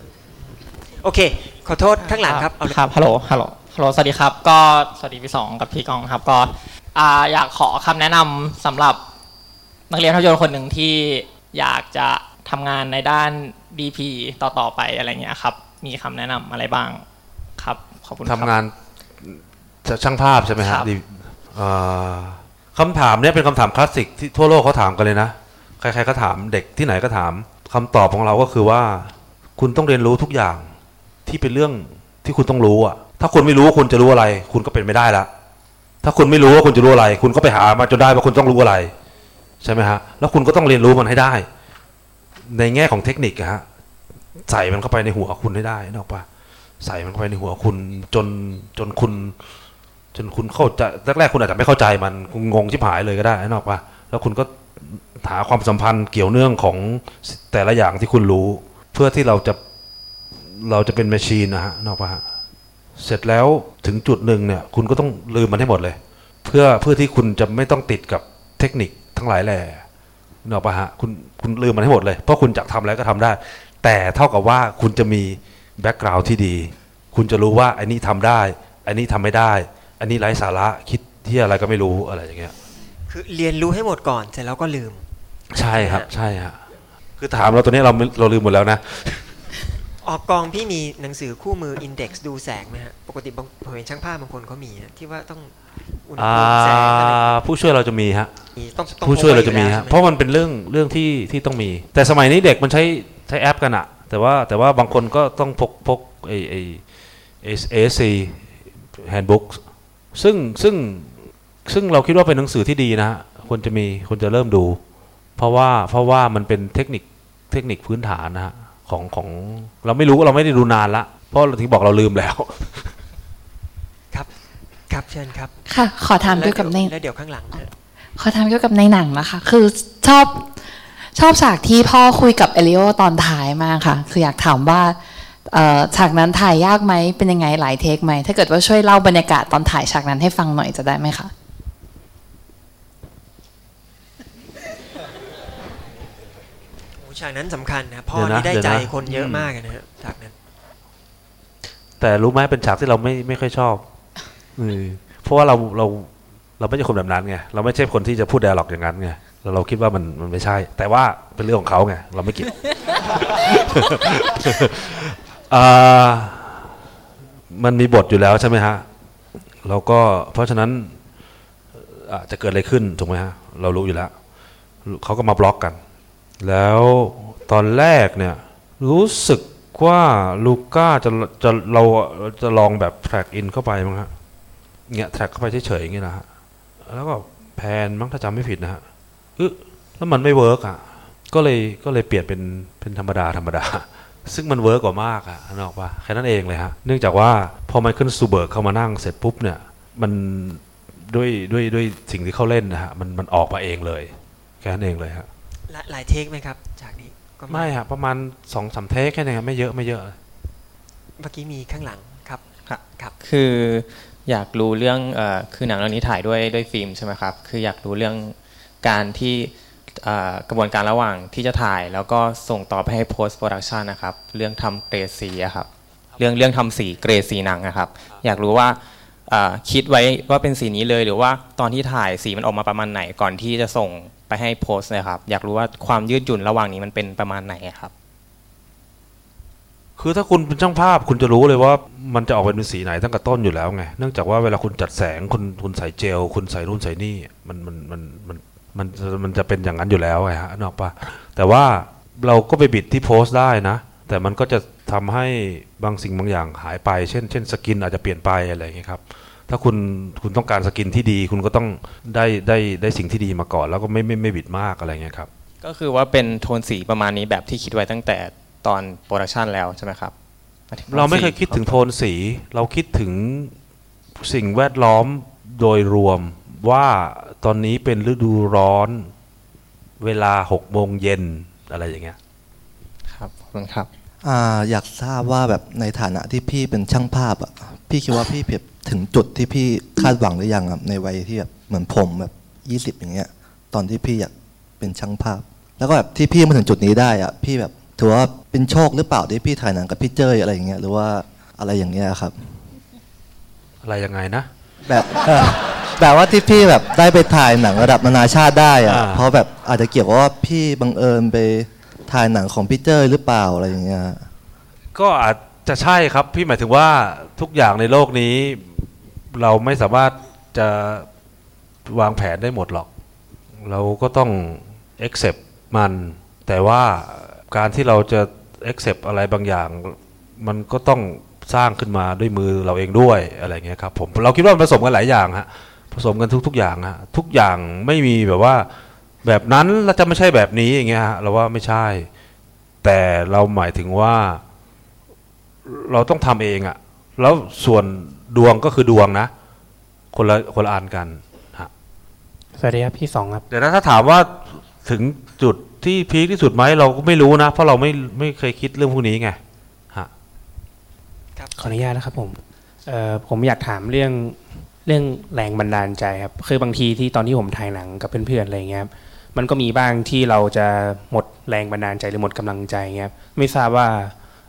โอเค ขอโทษข้างหลังครับเอาเลยครับฮัลโหลฮัลโหลฮัลโหลสวัสดีครับ ก็สวัสดีพี่สองกับพี่กองครับก็อ่าอยากขอคำแนะนำสำหรับนักเรียนภาพยนตร์คนหนึ่งที่อยากจะทำงานในด้าน DP ต่อๆไปอะไรเงี้ยครับ มีคำแนะนำอะไรบ้างครับขอบคุณครับทำงานจะช่างภาพใช่ไหมคฮะรับดีเอ่อคำถามเนี้ยเป็นคำถามคลาสสิกที่ทั่วโลกเขาถามกันเลยนะ ใครๆก็ถามเด็กที่ไหนก็ถามคำตอบของเราก็คือว่า คุณต้องเรียนรู้ทุกอย่าง ที่เป็นเรื่องที่คุณต้องรู้อะถ้าคุณไม่รู้ว่าคุณจะรู้อะไร คุณก็เป็นไม่ได้ละถ้าคุณไม่รู้ว่าคุณจะรู้อะไร คุณก็ไปหามาจนได้ว่าคุณต้องรู้อะไรใช่ไหมฮะแล้วคุณก็ต้องเรียนรู้มันให้ได้ ในแง่ของเทคนิคอะฮะใส่มันเข้าไปในหัวคุณให้ได้นอกปะใส่มันเข้าไปในหัวคุณจนจนคุณ จนคุณเข้าใจแรกๆคุณอาจจะไม่เข้าใจมันคุณงงชิบหายเลยก็ได้นอกปะแล้วคุณก็หาความสัมพันธ์เกี่ยวเนื่องของแต่ละอย่างที่คุณรู้ เพื่อที่เราจะ เราจะเป็น machine นะฮะนึกออกปะฮะเสร็จแล้วถึงจุดหนึ่งเนี่ย คุณก็ต้องลืมมันให้หมดเลย เพื่อเพื่อที่คุณจะไม่ต้องติดกับเทคนิคทั้งหลายแหล่นึกออกปะฮะคุณคุณลืมมันให้หมดเลย เพราะคุณจะทำอะไรก็ทำได้ แต่เท่ากับว่าคุณจะมี background ที่ดี คุณจะรู้ว่าอันนี้ทำได้ อันนี้ทำไม่ได้ อันนี้ไร้สาระคิดที่อะไรก็ไม่รู้อะไรอย่างเงี้ย คือเรียนรู้ให้หมดก่อนเสร็จแล้วก็ลืม ใช่ครับ ใช่ฮะคือถามเราตัวนี้เราไม่เราลืมหมดแล้วนะ ออกกองพี่มีหนังสือคู่มืออินเด็กซ์ดูแสงไหมฮะ ปกติบางผมเห็นช่างภาพบางคนเขามีฮะที่ว่าต้องอุณหอ่าภูมิแสงอะไรผู้ช่วยเราจะมีฮะต้องต้องผู้ช่วยเราจะมีพกไว้ฮะอยู่แล้วใช่ไหเพราะมันเป็นเรื่องเรื่องที่ที่ต้องมี แต่สมัยนี้เด็กมันใช้ใช้แอปกันอะแต่ว่าแต่ว่าบางคนก็ต้องพกพกไอ้ ASC handbook ซึ่งซึ่งซึ่งเราคิดว่าเป็นหนังสือที่ดีนะฮะควรจะมีควรจะเริ่มดู เพราะว่าเพราะว่ามันเป็นเทคนิคเทคนิคพื้นฐานนะฮะ ของของ เราไม่รู้เราไม่ได้ดูนานละ เพราะเราที่บอกเราลืมแล้ว ครับ ครับเชิญครับ ค่ะ ขอถามเกี่ยวกับในแล้วเดี๋ยวข้างหลังฮะขอถามเกี่ยวกับในหนังนะคะ คือชอบชอบฉากที่พ่อคุยกับเอลิโอตอนท้ายมากค่ะ คืออยากถามว่าเอ่อฉากนั้นถ่ายยากไหมเป็นยังไงหลายเทคไหมถ้าเกิดว่าช่วยเล่าบรรยากาศตอนถ่ายฉากนั้นให้ฟังหน่อยจะได้ไหมคะ โอ้ ฉากนั้นสำคัญนะพ่อเดี๋ยวนะนี่ได้เดี๋ยวใจนะคนเยอะอืมมากอะนะฮะฉากนั้น แต่รู้ไหมเป็นฉากที่เราไม่ไม่ค่อยชอบเออเพราะว่าเราเราเราไม่ใช่คนแบบนั้นไงเราไม่ใช่คนที่จะพูดแดร์ล็อกอย่างนั้นไงเราเราคิดว่ามันมันไม่ใช่ แต่ว่าเป็นเรื่องของเขาไงเราไม่เกี่ยวอ่ามันมีบทอยู่แล้วใช่ไหมฮะเราก็เพราะฉะนั้นอาจจะเกิดอะไรขึ้นถูกไหมฮะ เรารู้อยู่แล้วเขาก็มาบล็อกกัน แล้วตอนแรกเนี่ยรู้สึกว่าลูก้าจะจะเราจะลองแบบแทร็กอินเข้าไปมั้งฮะเนี่ยแทร็กเข้าไปเฉยๆอย่างเงี้ยนะฮะแล้วก็ pan มั้งถ้าจำไม่ผิดนะฮะเออแล้วมันไม่ work อะก็เลยก็เลยเปลี่ยนเป็นเป็นธรรมดาธรรมดา ซึ่งมัน work กว่ามากอะนึกออกปะแค่นั้นเองเลยฮะเนื่องจากว่าพอ Michael Stuhlbarg เข้ามานั่งเสร็จปุ๊บเนี่ยมันด้วยด้วยด้วยสิ่งที่เขาเล่นนะฮะมันมันออกมาเองเลย แค่นั้นเองเลยฮะ หลายหลาย take ไหมครับ จากนี้ก็ไม่ฮะประมาณสองสาม take แค่นี้ครับไม่เยอะไม่เยอะ เมื่อกี้มีข้างหลังครับครับครับ คืออยากรู้เรื่องเออคือหนังเรื่องนี้ถ่ายด้วยด้วยฟิล์มใช่ไหมครับ คืออยากรู้เรื่องการที่เอ่อกระบวนการระหว่างที่จะถ่ายแล้วก็ส่งต่อไปให้ post production นะครับ เรื่องทำเกรดสีอะครับ เรื่องเรื่องทำสีเกรดสีหนังนะครับ อยากรู้ว่าเอ่อคิดไว้ว่าเป็นสีนี้เลยหรือว่าตอนที่ถ่ายสีมันออกมาประมาณไหนก่อนที่จะส่ง ไปให้โพสนะครับ อยากรู้ว่าความยืดหยุ่นระหว่างนี้มันเป็นประมาณไหนครับ คือถ้าคุณเป็นช่างภาพคุณจะรู้เลยว่ามันจะออกเป็นสีไหนตั้งแต่ต้นอยู่แล้วไงเนื่องจากว่าเวลาคุณจัดแสงคุณคุณใส่เจล คุณใส่นู่นใส่นี่มันมันมันมันมันมันจะเป็นอย่างนั้นอยู่แล้วไงฮะนึกออกปะแต่ว่าเราก็ไปบิดที่โพสต์ได้นะ แต่มันก็จะทำให้บางสิ่งบางอย่างหายไป เช่น เช่น skin อาจจะเปลี่ยนไปอะไรอย่างเงี้ยครับ ถ้าคุณคุณต้องการ skin ที่ดี คุณก็ต้องได้ได้ได้สิ่งที่ดีมาก่อน แล้วก็ไม่ไม่ไม่บิดมากอะไรเงี้ยครับ ก็คือว่าเป็นโทนสีประมาณนี้แบบที่คิดไว้ตั้งแต่ตอนโปรดักชันแล้วใช่ไหมครับหยถึงเราไม่เคยสีคิดถึงโทนสี เราคิดถึงสิ่งแวดล้อมโดยรวมว่าตอนนี้เป็นฤดูร้อน เวลาหกโมงเย็นอะไรอย่างเงี้ยครับขอบคุณครับอ่าอยากทราบว่าแบบในฐานะที่พี่เป็นช่างภาพอะพี่คิดว่าพี่เพียบ ถึงจุดที่พี่คาดหวังหรือยังอะในวัยที่แบบเหมือนผมแบบยี่สิบอย่างเงี้ย ตอนที่พี่อยากเป็นช่างภาพ แล้วก็แบบที่พี่มาถึงจุดนี้ได้อะพี่แบบถือว่าเป็นโชคหรือเปล่าที่พี่ถ่ายหนังกับพี่เจ้ยอะไรอย่างเงี้ยหรือว่าอะไรอย่างเงี้ยครับ อะไรยังไงนะ แบบแบบว่าที่พี่แบบได้ไปถ่ายหนังระดับนานาชาติได้อะอ่า เพราะแบบอาจจะเกี่ยวกับว่าพี่บังเอิญไปถ่ายหนังของพี่เจ้ยหรือเปล่าอะไรอย่างเงี้ย ก็อาจจะใช่ครับ พี่หมายถึงว่าทุกอย่างในโลกนี้ เราไม่สามารถจะวางแผนได้หมดหรอก เราก็ต้อง accept มัน แต่ว่าการที่เราจะ accept อะไรบางอย่าง มันก็ต้องสร้างขึ้นมาด้วยมือเราเองด้วยอะไรเงี้ยครับผมเราคิดว่ามันผสมกันหลายอย่างฮะผสมกันทุก ๆ อย่างฮะทุกอย่างไม่มีแบบว่าแบบนั้นแล้วจะไม่ใช่แบบนี้อย่างเงี้ยฮะเราว่าไม่ใช่ แต่เราหมายถึงว่า เราต้องทำเองอะแล้วส่วน ดวงก็คือดวงนะ คนละคนละอันกันฮะสวัสดีครับพี่สองครับเดี๋ยวนะถ้าถามว่าถึงจุดที่พีคที่สุดไหมเราก็ไม่รู้นะ เพราะเราไม่ไม่เคยคิดเรื่องพวกนี้ไงฮะขออนุญาตนะครับผมเอ่อผมอยากถามเรื่องเรื่องแรงบันดาลใจครับคือบางทีที่ตอนที่ผมถ่ายหนังกับเพื่อนๆอะไรเงี้ยครับมันก็มีบ้างที่เราจะหมดแรงบันดาลใจหรือหมดกำลังใจเงี้ยครับไม่ทราบว่า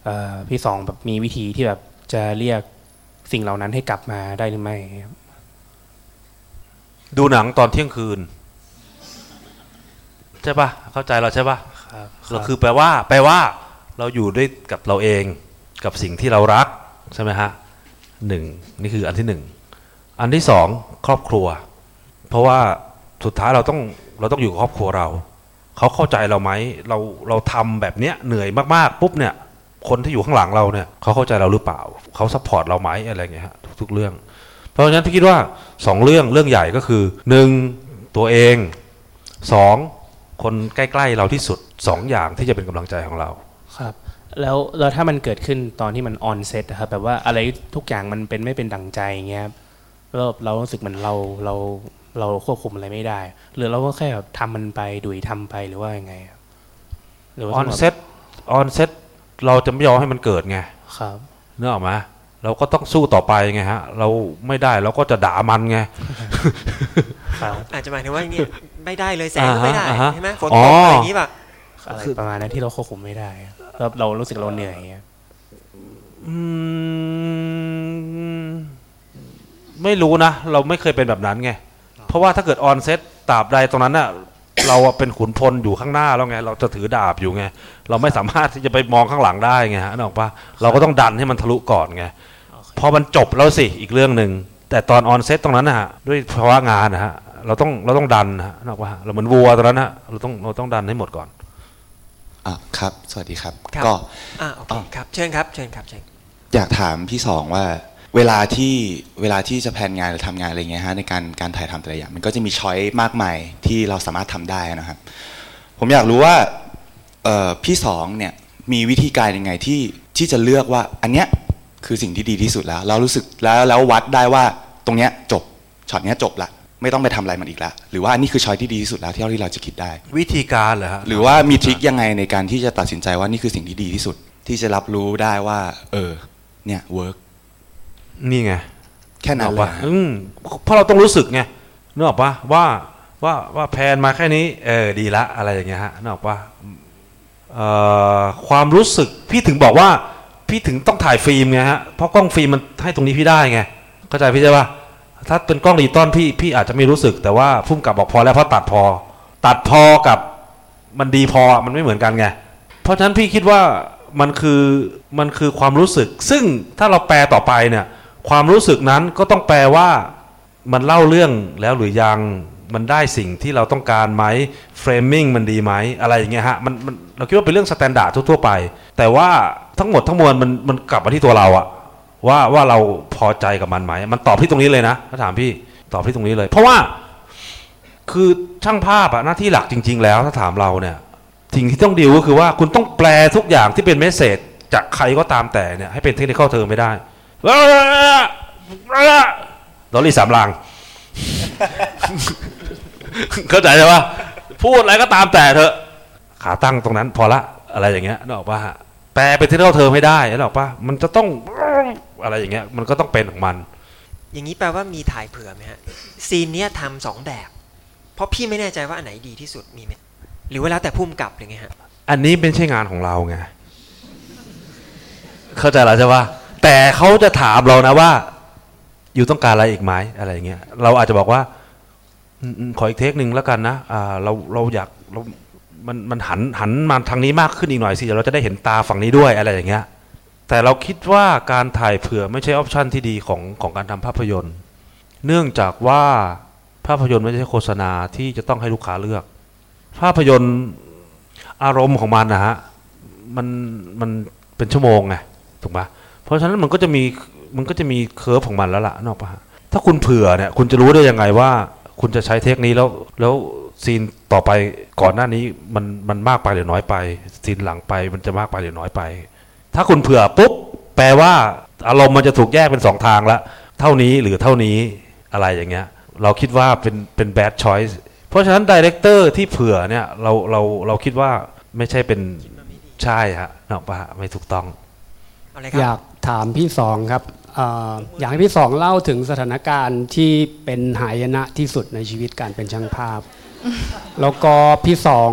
เอ่อพี่สองแบบมีวิธีที่แบบจะเรียก สิ่งเหล่านั้นให้กลับมาได้หรือไม่ครับดูหนังตอนเที่ยงคืน ใช่ปะเข้าใจเราใช่ปะครับเราคือแปลว่า แปลว่า เราอยู่ด้วยกับเราเองกับสิ่งที่เรารักใช่ไหมฮะหนึ่งนี่คืออันที่หนึ่งอันที่สองครอบครัว เพราะว่าสุดท้ายเราต้องเราต้องอยู่กับครอบครัวเรา เขาเข้าใจเราไหมเราเราทำแบบเนี้ยเหนื่อยมากๆปุ๊บเนี่ย คนที่อยู่ข้างหลังเราเนี่ยเขาเข้าใจเราหรือเปล่าเขา support เราไหมอะไรเงี้ยฮะทุกๆเรื่อง เพราะฉะนั้นพี่คิดว่าสองเรื่องเรื่องใหญ่ก็คือหนึ่งตัวเองสองคนใกล้ๆเราที่สุดสองอย่างที่จะเป็นกำลังใจของเราครับแล้วแล้วถ้ามันเกิดขึ้นตอนที่มัน on set ครับแบบว่าอะไรทุกอย่างมันเป็นไม่เป็นดังใจอย่างเงี้ยครับแล้วเรารู้สึกเหมือนเราเราเราควบคุมอะไรไม่ได้ หรือเราก็แค่แบบทำมันไปลุยทำไปหรือว่ายังไงครับหรือว่า on set on set เราจะไม่ยอมให้มันเกิดไงครับเนื้อออกไหมเราก็ต้องสู้ต่อไปไงฮะ เราไม่ได้เราก็จะด่ามันไงครับอาจจะหมายถึงว่าอย่างเงี้ยไม่ได้เลยแสงก็ไม่ได้อ่าฮะใช่ไหมฝนอ๋ตอกอะไรอย่างงี้ป่ะอะไรประมาณนั้นที่เราควบคุมไม่ได้แล้วเรารู้สึกเราเหนื่อยครับอืมไม่รู้นะ เราไม่เคยเป็นแบบนั้นไง เพราะว่าถ้าเกิด on set ตราบใดตรงนั้นน่ะ เราอะเป็นขุนพลอยู่ข้างหน้าแล้วไง เราจะถือดาบอยู่ไง เราไม่สามารถที่จะไปมองข้างหลังได้ไงฮะนึกออกปะเราก็ต้องดันให้มันทะลุก่อนไงพอมันจบแล้วสิอีกเรื่องหนึ่งแต่ตอน on set ตรงนั้นนะฮะด้วยภาวะงานนะฮะเราต้องเราต้องดันนะฮะนึกออกปะเราเหมือนวัวตอนนั้นฮะเราต้องเราต้องดันให้หมดก่อนอะครับ สวัสดีครับครับ ก็อ่าโอเคครับเชิญครับเชิญครับเชิญอยากถามพี่สองว่า เวลาที่เวลาที่จะแผนงานหรือทำงานอะไรเงี้ยฮะในการการถ่ายทำแต่ละอย่างมันก็จะมีช้อยมากมายที่เราสามารถทำได้นะครับ ผมอยากรู้ว่าเอ่อพี่สองเนี่ยมีวิธีการยังไงที่ที่จะเลือกว่าอันเนี้ยคือสิ่งที่ดีที่สุดแล้ว เรารู้สึกแล้วแล้ววัดได้ว่าตรงเนี้ยจบช็อตเนี้ยจบละไม่ต้องไปทำอะไรมันอีกละหรือว่าอันนี้คือช้อยที่ดีที่สุดแล้วที่เราที่เราจะคิดได้ วิธีการเหรอฮะหรือว่ามี trick ยังไงในการที่จะตัดสินใจว่านี่คือสิ่งที่ดีที่สุด ที่จะรับรู้ได้ว่า เออเนี่ย work นี่ไงแค่นั้นเลยปะฮะอืมเพราะเราต้องรู้สึกไงนึกออกปะว่าว่าว่า pan มาแค่นี้เออดีละอะไรอย่างเงี้ยฮะนึกออกปะเอ่อความรู้สึกพี่ถึงบอกว่าพี่ถึงต้องถ่ายฟิล์มไงฮะเพราะกล้องฟิล์มมันให้ตรงนี้พี่ได้ไงเข้าใจพี่ใช่ปะถ้าเป็นกล้องดิจิตอลพี่พี่อาจจะไม่รู้สึกแต่ว่าผู้กำกับบอกพอแล้วเพราะตัดพอ ตัดพอกับมันดีพอมันไม่เหมือนกันไงเพราะฉะนั้นพี่คิดว่ามันคือมันคือความรู้สึก ซึ่งถ้าเราแปลต่อไปเนี่ย ความรู้สึกนั้นก็ต้องแปลว่ามันเล่าเรื่องแล้วหรือยังมันได้สิ่งที่เราต้องการไหม framing มันดีไหมอะไรอย่างเงี้ยฮะมันมันเราคิดว่าเป็นเรื่อง standard ทั่วๆไป แต่ว่าทั้งหมดทั้งมวลมันมันกลับมาที่ตัวเราอะว่าว่าเราพอใจกับมันไหมมันตอบที่ตรงนี้เลยนะถ้าถามพี่ตอบที่ตรงนี้เลย เพราะว่าคือช่างภาพอะหน้าที่หลักจริง ๆ แล้วถ้าถามเราเนี่ยสิ่งที่ต้องดีลก็คือว่าคุณต้องแปลทุกอย่างที่เป็นเมสเซจจากใครก็ตามแต่เนี่ยให้เป็นเทคนิคเทอมไม่ได้ ลอรี่สามลางเข้าใจใช่ปะพูดอะไรก็ตามแต่เถอะ ขาตั้งตรงนั้น พอละอะไรอย่างเงี้ยนึกออกปะแปลเป็นที่เราเทอมให้ได้นึกออกปะมันจะต้องอะไรอย่างเงี้ย มันก็ต้องเป็นของมัน อย่างนี้แปลว่ามีถ่ายเผื่อไหมฮะ ซีนเนี้ยทำสองแบบ เพราะพี่ไม่แน่ใจว่าอันไหนดีที่สุดมีไหมหรือว่าแล้วแต่พุ่มกับหรือไงฮะ อันนี้เป็นใช่งานของเราไงเข้าใจแล้วใช่ปะ แต่เขาจะถามเรานะว่า อยู่ต้องการอะไรอีกไหมอะไรอย่างเงี้ยเราอาจจะบอกว่าขออีก take หนึ่งแล้วกันนะอ่าเราเราอยากเรามันมันหันหันมาทางนี้มากขึ้นอีกหน่อยสิเราจะได้เห็นตาฝั่งนี้ด้วยอะไรอย่างเงี้ย แต่เราคิดว่าการถ่ายเผื่อไม่ใช่ option ที่ดีของของการทำภาพยนตร์ เนื่องจากว่าภาพยนตร์ไม่ใช่โฆษณาที่จะต้องให้ลูกค้าเลือก ภาพยนตร์อารมณ์ของมันนะฮะมันมันเป็นชั่วโมงไงถูกปะ เพราะฉะนั้นมันก็จะมีมันก็จะมี curve ของมันแล้วล่ะนึกออกปะฮะถ้าคุณเผื่อเนี่ยคุณจะรู้ได้ยังไงว่า คุณจะใช้เทคนี้แล้วแล้วซีนต่อไปก่อนหน้านี้มันมันมากไปหรือน้อยไป ซีนหลังไปมันจะมากไปหรือน้อยไป ถ้าคุณเผื่อปุ๊บแปลว่าอารมณ์มันจะถูกแยกเป็นสองทางละเท่านี้หรือเท่านี้อะไรอย่างเงี้ย เราคิดว่าเป็นเป็น bad choice เพราะฉะนั้นดีเรคเตอร์ที่เผื่อเนี่ยเราเราเราคิดว่าไม่ใช่เป็นใช่ฮะนกออกปะฮะไม่ถูกต้องอยาก ถามพี่สองครับเอ่ออยากให้พี่สองเล่าถึงสถานการณ์ที่เป็นหายนะที่สุดในชีวิตการเป็นช่างภาพ แล้วก็พี่สอง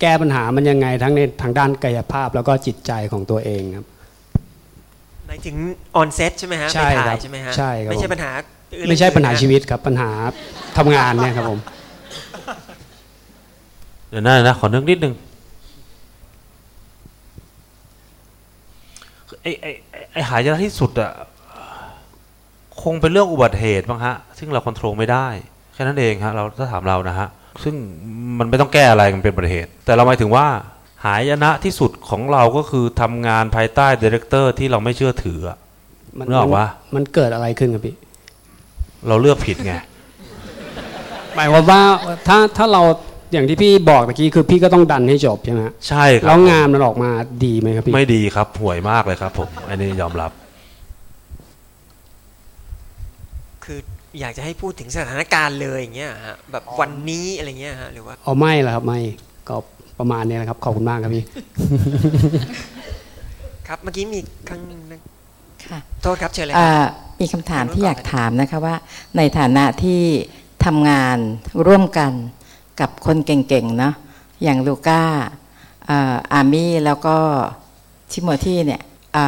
แก้ปัญหามันยังไงทั้งในทางด้านกายภาพแล้วก็จิตใจของตัวเองครับหมายถึงออนเซตใช่ไหมฮะใช่ไปคถ่ารัยบใช่ไหมฮะใช่ครับไม่ใช่ผมปัญหาอื่นไม่ใช่ปัญหาเลยนะชีวิตครับปัญหาทำงานเนี่ยครับผมเดี๋ยวนะนะขอนึกนิดนึงไอ้ไอ้ไอ้ไอ้ หายนะที่สุดอะคงเป็นเรื่องอุบัติเหตุบ้างฮะ ซึ่งเราควบคุมไม่ได้ แค่นั้นเองฮะเราถ้าถามเรานะฮะ ซึ่งมันไม่ต้องแก้อะไรมันเป็นอุบัติเหตุ แต่เราหมายถึงว่าหายนะที่สุดของเราก็คือทำงานภายใต้ director ที่เราไม่เชื่อถืออะมันนึกออกปะมันเกิดอะไรขึ้นครับพี่ เราเลือกผิดไง หมายความว่าถ้าถ้าเรา อย่างที่พี่บอกตะกี้คือพี่ก็ต้องดันให้จบใช่ไหมฮะใช่ครับแล้วงานมันออกมาดีไหมครับพี่ไม่ดีครับห่วยมากเลยครับ ผมอันนี้ยอมรับ คืออยากจะให้พูดถึงสถานการณ์เลยอย่างเงี้ยฮะแบบวันนี้อะไรเงี้ยฮะหรือว่าเอาไม่ละครับไม่ก็ประมาณนี้นะครับขอบคุณมากครับพี่ ครับเมื่อกี้มีครั้งหนึงนะค่ะโทษครับเชิญเลยคอ่ารับมีคำถามที่อยากถามนะคะว่า ในฐานะที่ทำงานร่วมกัน กับคนเก่งๆเนาะอย่างลูก้าอาร์มี่แล้วก็ทิโมธีเนี่ยอ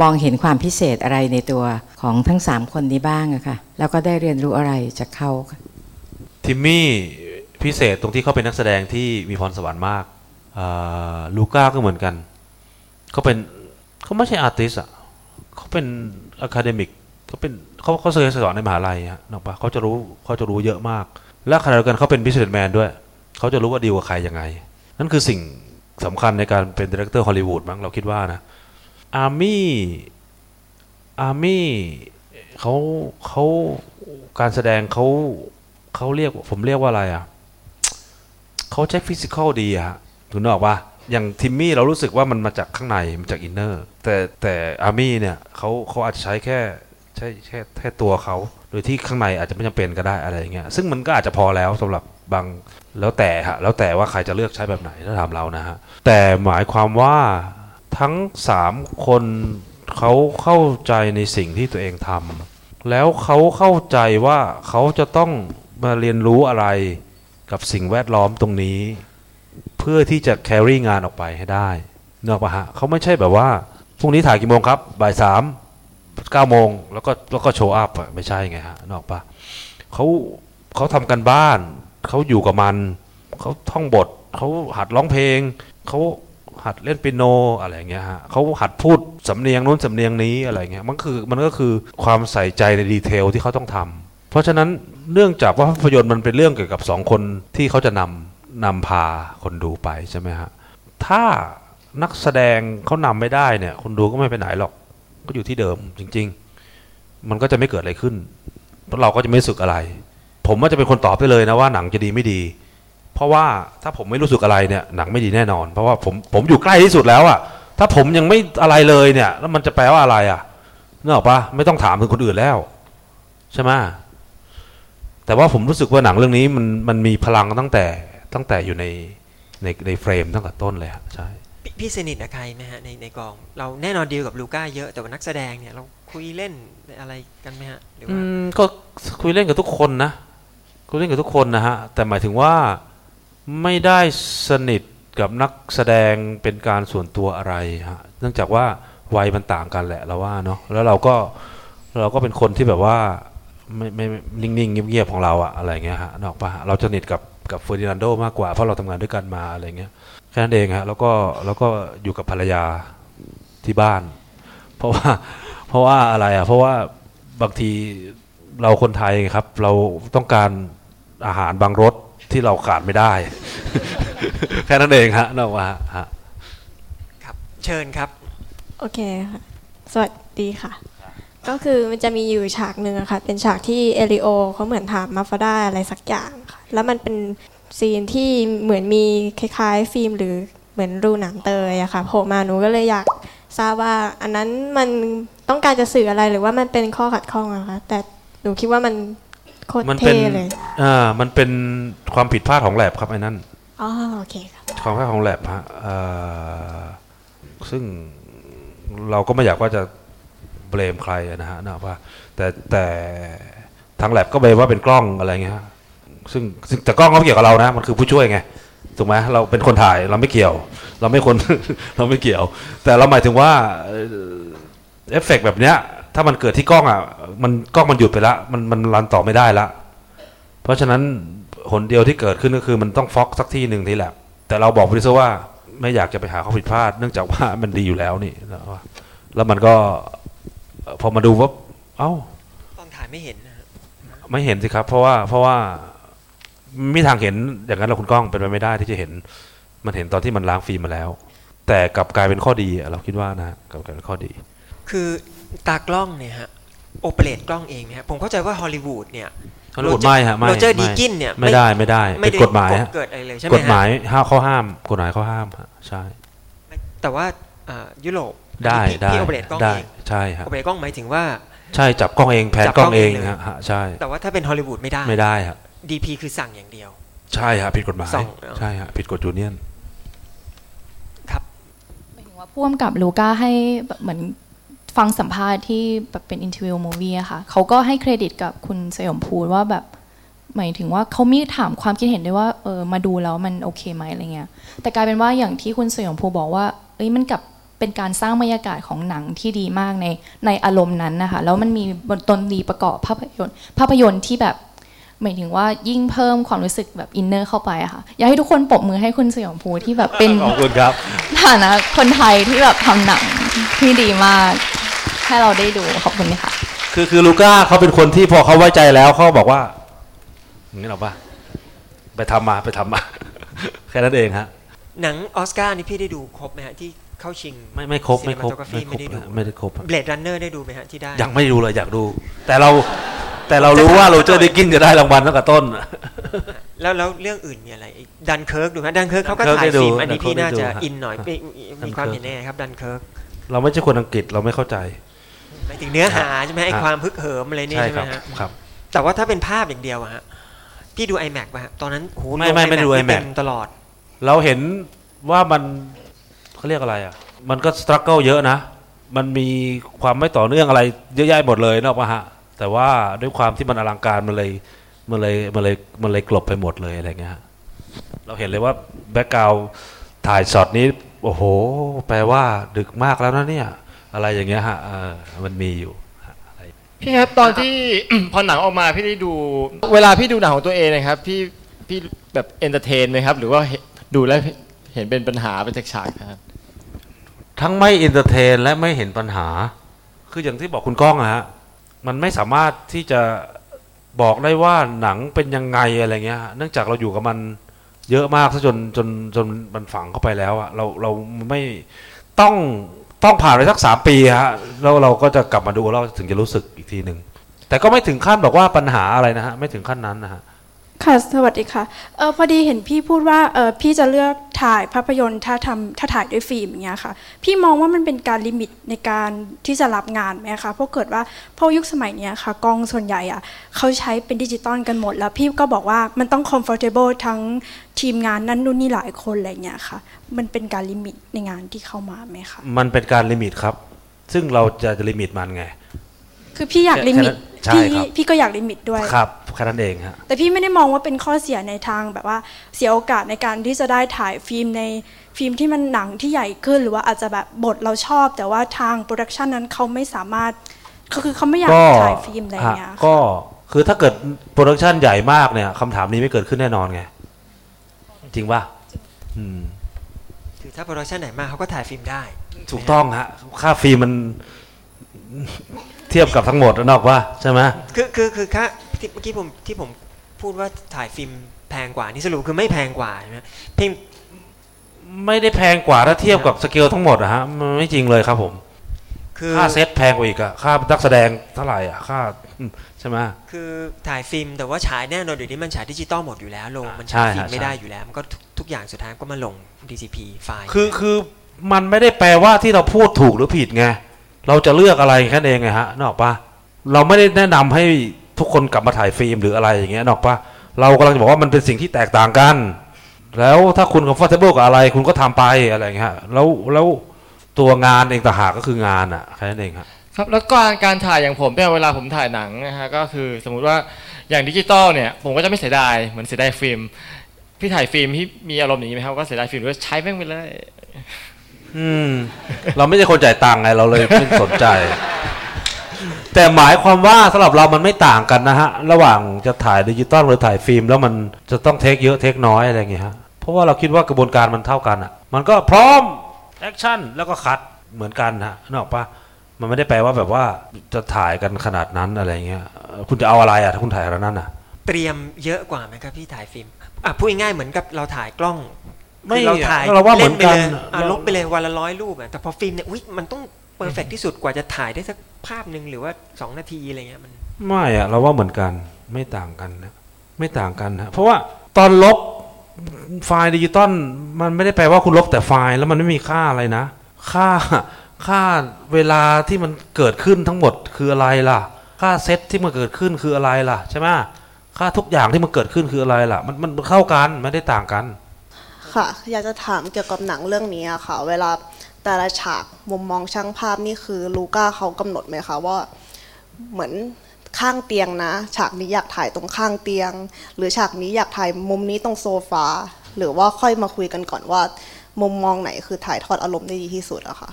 มองเห็นความพิเศษอะไรในตัวของทั้งสามคนนี้บ้างอะค่ะแล้วก็ได้เรียนรู้อะไรจากเขาทิมมี่พิเศษตรงที่เขาเป็นนักแสดงที่มีพรสวรรค์มากลูก้าก็เหมือนกันเขาเป็นเขาไม่ใช่ artist อะเขาเป็น academic เขาเป็นเขาเขาเคยสอนในมหาลัยฮะนึกออกปะเขาจะรู้เขาจะรู้เยอะมาก และขณะเดียวกันเขาเป็น businessman ด้วย เขาจะรู้ว่าดีลกับใครยังไง นั่นคือสิ่งสำคัญในการเป็น director ฮอลลีวูดมั้งเราคิดว่านะอาร์มี่อาร์มี่เขาเขาการแสดงเขาเขาเรียกผมเรียกว่าอะไรอะเขาใช้ physicality อะฮะถูกนึกออกปะอย่างทิมมี่เรารู้สึกว่ามันมาจากข้างในมาจาก inner แต่แต่อาร์มี่เนี่ยเขาเขาอาจจะใช้แค่ใช้แค่แค่ตัวเขา ดยที่ข้างในอาจจะไม่จำเป็นก็ได้อะไรอย่างเงี้ยซึ่งมันก็อาจจะพอแล้วสำหรับบางแล้วแต่ฮะแล้วแต่ว่าใครจะเลือกใช้แบบไหนถ้าถามเรานะฮะแต่หมายความว่าทั้งสามคนเขาเข้าใจในสิ่งที่ตัวเองทำแล้วเขาเข้าใจว่าเขาจะต้องมาเรียนรู้อะไรกับสิ่งแวดล้อมตรงนี้ เพื่อที่จะ carry งานออกไปให้ได้เนออกปะฮะเขาไม่ใช่แบบว่าพรุ่งนี้ถ่ายกี่โมงครับบ่ายสาม เก้าโมงแล้วก็แล้วก็โชว์อัพอะไม่ใช่ไงฮะนอกปะเขาเขาทำกันบ้าน เขาอยู่กับมัน เขาท่องบท เขาหัดร้องเพลง เขาหัดเล่นเปียโนอะไรอย่างเงี้ยฮะเขาหัดพูดสำเนียงนู้นสำเนียงนี้อะไรเงี้ยมันคือมันก็คือความใส่ใจในดีเทลที่เขาต้องทำเพราะฉะนั้นเนื่องจากว่าภาพยนตร์มันเป็นเรื่องเกี่ยวกับสองคนที่เขาจะนำนำพาคนดูไปใช่ไหมฮะถ้านักแสดงเขานำไม่ได้เนี่ยคนดูก็ไม่ไปไหนหรอก ก็อยู่ที่เดิมจริง ๆ มันก็จะไม่เกิดอะไรขึ้นเพราะเราก็จะไม่รู้สึกอะไร ผมว่าจะเป็นคนตอบไปเลยนะว่าหนังจะดีไม่ดี เพราะว่าถ้าผมไม่รู้สึกอะไรเนี่ยหนังไม่ดีแน่นอน เพราะว่าผมผมอยู่ใกล้ที่สุดแล้วอะถ้าผมยังไม่อะไรเลยเนี่ย แล้วมันจะแปลว่าอะไรอะนึกออกปะไม่ต้องถามถึงคนอื่นแล้วใช่ไหมแต่ว่าผมรู้สึกว่าหนังเรื่องนี้มันมันมีพลังตั้งแต่ตั้งแต่อยู่ในในในเฟรมตั้งแต่ต้นเลยฮะใช่ พี่พี่สนิทกับใครไหมฮะในในกอง เราแน่นอนดีลกับลูก้าเยอะแต่ว่านักแสดงเนี่ยเราคุยเล่นอะไรกันไหมฮะหรืออืว่า มก็คุยเล่นกับทุกคนนะคุยเล่นกับทุกคนนะฮะ แต่หมายถึงว่าไม่ได้สนิทกับนักแสดงเป็นการส่วนตัวอะไรฮะเนื่องจากว่าวัยมันต่างกันแหละเราว่าเนาะแล้วเราก็เราก็เป็นคนที่แบบว่าไม่ไม่ไม่นิ่งๆเงียบๆของเราอะอะไรเงี้ยฮะนกออกปะเราสนิทกับกับเฟอร์ดินานโดมากกว่าเพราะเราทำงานด้วยกันมาอะไรเงี้ย แค่นั้นเองฮะแล้วก็แล้วก็อยู่กับภรรยาที่บ้าน เพราะว่าเพราะว่าอะไรอะเพราะว่าบางทีเราคนไทยครับ เราต้องการอาหารบางรสที่เราขาดไม่ได้ แค่นั้นเองฮะนกว่าฮะครับเชิญครับ โอเคค่ะ สวัสดีค่ะ ก็คือมันจะมีอยู่ฉากหนึ่งอะค่ะ เป็นฉากที่เอริโอเขาเหมือนถามมาฟาด้าอะไรสักอย่างค่ะ แล้วมันเป็น ซีนที่เหมือนมีคล้ายๆ ฟิล์มหรือเหมือนรูหนังเตยอะค่ะโผล่มาหนูก็เลยอยากทราบว่า อันนั้นมันต้องการจะสื่ออะไรหรือว่ามันเป็นข้อขัดข้องอะคะแต่หนูคิดว่ามันโคตรมันเป็นเท่เลยอ่ามันเป็นความผิดพลาดของแลบครับไอ้นั่นอ๋อโอเคค่ะความพลาดของแลบฮะเอ่อซึ่งเราก็ไม่อยากว่าจะเบลมใครอะนะฮะนะว่าแต่แต่ทางแลบก็เบลมว่าเป็นกล้องอะไรเงี้ยฮะ ซึ่งซึ่งแต่กล้องก็ไม่เกี่ยวกับเรานะ มันคือผู้ช่วยไงถูกไหมเราเป็นคนถ่ายเราไม่เกี่ยว เราไม่คนเราไม่เกี่ยว แต่เราหมายถึงว่าเอ่อเอฟเฟกต์แบบเนี้ย ถ้ามันเกิดที่กล้องอะ มันกล้องมันหยุดไปละมันมัน run ต่อไม่ได้ละเพราะฉะนั้นหนเดียวที่เกิดขึ้นก็คือมันต้องฟอกสักที่หนึ่งที่แหละ แต่เราบอกโปรดิวเซอร์ว่าไม่อยากจะไปหาข้อผิดพลาด เนื่องจากว่ามันดีอยู่แล้วนี่นะว่าแล้วมันก็เอ่อพอมาดูว่า เอ้า ตอนถ่ายไม่เห็นนะฮะไม่เห็นสิครับ เพราะว่าเพราะว่า ไม่มีทางเห็นอย่างนั้นเราคุณกล้องเป็นไปไม่ได้ที่จะเห็น มันเห็นตอนที่มันล้างฟิล์มมาแล้ว แต่กลับกลายเป็นข้อดีอะเราคิดว่านะฮะกลับกลายเป็นข้อดี คือตากล้องเนี่ยฮะโอเปเรตกล้องเองเนี่ยผมเข้าใจว่าฮอลลีวูดเนี่ยฮอลลีวูดไม่ฮะไม่โรเจอร์ไม่ดีกินเนี่ยไม่ได้ไม่ได้ไม่เป็นได้กฎหมายฮะเกิดอะไรเลยใช่ไหมกฎหมายฮะห้าข้อห้ามกฎหมายข้อห้ามฮะใช่ แต่ว่าอ่ายุโรปได้ที่ได้ที่โอเปเรตกล้องได้เองใช่ฮะโอเปเรตกล้องหมายถึงว่า ใช่จับกล้องเองแผนจับกล้องเองลยฮะฮะใช่ แต่ว่าถ้าเป็นฮอลลีวูดไม่ได้ไม่ได้ฮะ DP คือสั่งอย่างเดียว ใช่ฮะผิดกฎหมาย ส่องใช่ฮะผิดกฎ unionว่าพ่วงกับลูก้าให้แบบเหมือนฟังสัมภาษณ์ที่แบบเป็น interview movie อะค่ะเขาก็ให้เครดิตกับคุณสยมภูพูดว่าแบบ หมายถึงว่าเขามีถามความคิดเห็นด้วยว่าเออมาดูแล้วมันโอเคไหมอะไรเงี้ยแต่กลายเป็นว่าอย่างที่คุณสยมภูบอกว่า เอ้ยมันกลับเป็นการสร้างบรรยากาศของหนังที่ดีมากในในอารมณ์นั้นนะคะแล้วมันมีบทดนตรีประกอบภาพยนตร์ภาพยนตร์ที่แบบ หมายถึงว่ายิ่งเพิ่มความรู้สึกแบบ inner เข้าไปอะค่ะ อยากให้ทุกคนปรบมือให้คุณสยมภูที่แบบเป็นขอบคุณครับฐานะคนไทยที่แบบทำหนังที่ดีมาก ให้เราได้ดูขอบคุณค่ะ คือคือลูก้าเขาเป็นคนที่พอเขาไว้ใจแล้วเขาบอกว่าอย่างนี้หรอปะไปทำมาไปทำมา แค่นั้นเองฮะ หนังออสการ์นี่พี่ได้ดูครบไหมฮะที่เข้าชิง ไม่ไม่ครบไม่ครบ Cinematography ไม่ครบไม่ได้ดูไม่ได้ครบ Blade Runner ได้ดูไหมฮะที่ได้ยังไม่ดูเลยอยากดู แต่เรา แต่เรารู้ว่าโรเจอร์ดีกินส์จะได้รางวัลตั้งแต่ต้น แล้วแล้วเรื่องอื่นมีอะไรดันเคิร์กดูไหมดันเคิร์กเขาก็ Dunkirk ถ่ายได้ดูฟิล์มอันนี้ Dunkirk พี่น่าจะได้ดูฮะอินหน่อยมีมีความ Dunkirk เห็นแน่ครับดันเคิร์กเราไม่ใช่คนอังกฤษเราไม่เข้าใจหมายถึงเนื้อหาใช่ไหมไอ้ฮะความฮึกเหิมอะไรนี่ใช่ใช่ไหมครับฮะครับ แต่ว่าถ้าเป็นภาพอย่างเดียวอะฮะพี่ดู IMAX ป่ะฮะตอนนั้นโหไม่ไม่ไม่ลงดูนี่ IMAX เต็มตลอด เราเห็นว่ามันเขาเรียกอะไรอะ มันก็ struggle เยอะนะ มันมีความไม่ต่อเนื่องอะไรเยอะแยะหมดเลยนึกออกอะฮะ แต่ว่าด้วยความที่มันอลังการมันเลยมันเลยมันเลยมันเลยกลบไปหมดเลยอะไรเงี้ยฮะเราเห็นเลยว่า background ถ่ายช็อตนี้ โอ้โห แปลว่าดึกมากแล้วนะเนี่ย อะไรอย่างเงี้ยฮะเออมันมีอยู่พี่ครับตอนที่พอหนังออกมาพี่ได้ดู เวลาพี่ดูหนังของตัวเองนะครับ พี่พี่แบบเอนเตอร์เทนไหมครับ หรือว่าเห็นดูแล้วเห็นเป็นปัญหาเป็นฉากๆครับทั้งไม่ entertain และไม่เห็นปัญหา คืออย่างที่บอกคุณก้องอะฮะ มันไม่สามารถที่จะบอกได้ว่าหนังเป็นยังไงอะไรเงี้ย เนื่องจากเราอยู่กับมันเยอะมากซะจนจนจนมันฝังเข้าไปแล้วอะเราเราไม่ต้องต้องผ่านไปสักสามปีฮะแล้วเราก็จะกลับมาดูแล้วถึงจะรู้สึกอีกทีหนึ่งแต่ก็ไม่ถึงขั้นบอกว่าปัญหาอะไรนะฮะไม่ถึงขั้นนั้นนะฮะ ค่ะสวัสดีค่ะเออพอดีเห็นพี่พูดว่าเออพี่จะเลือกถ่ายภาพยนตร์ถ้าทำถ้าถ่ายด้วยฟิล์มอย่างเงี้ยค่ะ พี่มองว่ามันเป็นการ limit ในการที่จะรับงานไหมคะเพราะเกิดว่าเพราะยุคสมัยเนี้ยค่ะกล้องส่วนใหญ่อะเขาใช้เป็นดิจิตอลกันหมด แล้วพี่ก็บอกว่ามันต้อง comfortable ทั้งทีมงานนั่นนู่นนี่หลายคนอะไรเงี้ยค่ะ มันเป็นการ limit ในงานที่เข้ามาไหมคะมันเป็นการ limit ครับ ซึ่งเราจะ limit มันไง คือพี่อยาก limit ใช่ไหมครับ พี่ก็อยาก limit ด้วย ครับแค่นั้นเองฮะ แต่พี่ไม่ได้มองว่าเป็นข้อเสียในทางแบบว่าเสียโอกาสในการที่จะได้ถ่ายฟิล์มในฟิล์มที่มันหนังที่ใหญ่ขึ้น หรือว่าอาจจะแบบบทเราชอบ แต่ว่าทาง production นั้นเขาไม่สามารถก็คือเขาไม่อยากก็ถ่ายฟิล์มอะไรอย่างเงี้ยฮะก็คือถ้าเกิด production ใหญ่มากเนี่ยคำถามนี้ไม่เกิดขึ้นแน่นอนไง จริงป่ะอืม คือถ้า production ไหนมาเขาก็ถ่ายฟิล์มได้ถูกต้องฮะ ค่าฟิล์มมัน เทียบกับทั้งหมดนึกออกป่ะใช่ไหมคือคือคือค่าที่เมื่อกี้ผมที่ผมพูดว่าถ่ายฟิล์มแพงกว่านี่สรุปคือไม่แพงกว่าใช่ไหมเพียงไม่ได้แพงกว่าถ้าเทียบกับสเกลทั้งหมดอะฮะมันไม่จริงเลยครับผม คือค่าเซตแพงกว่าอีกอะค่านักแสดงเท่าไหร่อะค่าอืมใช่ไหมคือถ่ายฟิล์มแต่ว่าฉายแน่นอนเดี๋ยวนี้มันฉายดิจิตอลหมดอยู่แล้วโรงมันใช่ฉายฟิล์มฮะไม่ได้ใช่อยู่แล้ว มันก็ทุกทุกอย่างสุดท้ายก็มาลง DCP ไฟล์คือคือมันไม่ได้แปลว่าที่เราพูดถูกหรือผิดไง เราจะเลือกอะไรแค่นั้นเองไงฮะนึกออกปะเราไม่ได้แนะนำให้ทุกคนกลับมาถ่ายฟิล์มหรืออะไรอย่างเงี้ยนึกออกปะเรากำลังจะบอกว่ามันเป็นสิ่งที่แตกต่างกัน แล้วถ้าคุณ comfortable กับอะไร คุณก็ทำไปอะไรอย่างเงี้ยแล้วแล้วตัวงานเองต่างหากก็คืองานอะแค่นั้นเองครับครับแล้วก็การถ่ายอย่างผมเนี่ยเวลาผมถ่ายหนังนะฮะก็คือสมมุติว่าอย่างดิจิตอลเนี่ยผมก็จะไม่เสียดายเหมือนเสียดายฟิล์มพี่ถ่ายฟิล์มที่มีอารมณ์อย่างนี้ไหมครับก็เสียดายฟิล์มด้วยใช้แม่งไปเลย อืม เราไม่ใช่คนจ่ายตังค์ไงเราเลยไม่สนใจ แต่หมายความว่าสำหรับเรามันไม่ต่างกันนะฮะ ระหว่างจะถ่ายดิจิตอลหรือถ่ายฟิล์ม แล้วมันจะต้อง take เยอะ take น้อยอะไรอย่างเงี้ยฮะเพราะว่าเราคิดว่ากระบวนการมันเท่ากันอะ มันก็พร้อมaction แล้วก็คัดเหมือนกันฮะนึกออกปะมันไม่ได้แปลว่าแบบว่าจะถ่ายกันขนาดนั้นอะไรเงี้ย คุณจะเอาอะไรอะถ้าคุณถ่ายขนาดนั้นอะ เตรียมเยอะกว่าไหมครับพี่ถ่ายฟิล์มอะพูดง่ายๆเหมือนกับเราถ่ายกล้อง ไม่คือเราถ่ายเราว่าเหมือนกันรัวไปเลยอะเรารัวไปเลยวันละร้อยรูปอะแต่พอฟิล์มเนี่ยอุ๊ยมันต้องเ e อร์เฟกที่สุดกว่าจะถ่ายได้สักภาพหนึ่งหรือว่าสองนาทีอะไรเงี้ยมัน ไม่อะเราว่าเหมือนกันไม่ต่างกันนะไม่ต่างกันนะเพราะว่าตอนลบไฟล์ดิจิตอลมันไม่ได้แปลว่าคุณลบแต่ไฟล์แล้วมันไม่มีค่าอะไรนะ ค่าค่าเวลาที่มันเกิดขึ้นทั้งหมดคืออะไรล่ะ ค่าเซตที่มันเกิดขึ้นคืออะไรล่ะใช่ไหมค่าทุกอย่างที่มันเกิดขึ้นคืออะไรล่ะ มันมันเข้ากันไม่ได้ต่างกัน ค่ะ อยากจะถามเกี่ยวกับหนังเรื่องนี้อะค่ะ เวลาแต่ละฉากมุมมองช่างภาพนี่คือลูก้าเขากำหนดไหมคะว่าเหมือนข้างเตียงนะ ฉากนี้อยากถ่ายตรงข้างเตียง หรือฉากนี้อยากถ่ายมุมนี้ตรงโซฟาหรือว่าค่อยมาคุยกันก่อนว่า มุมมองไหนคือถ่ายทอดอารมณ์ได้ดีที่สุดอะค่ะ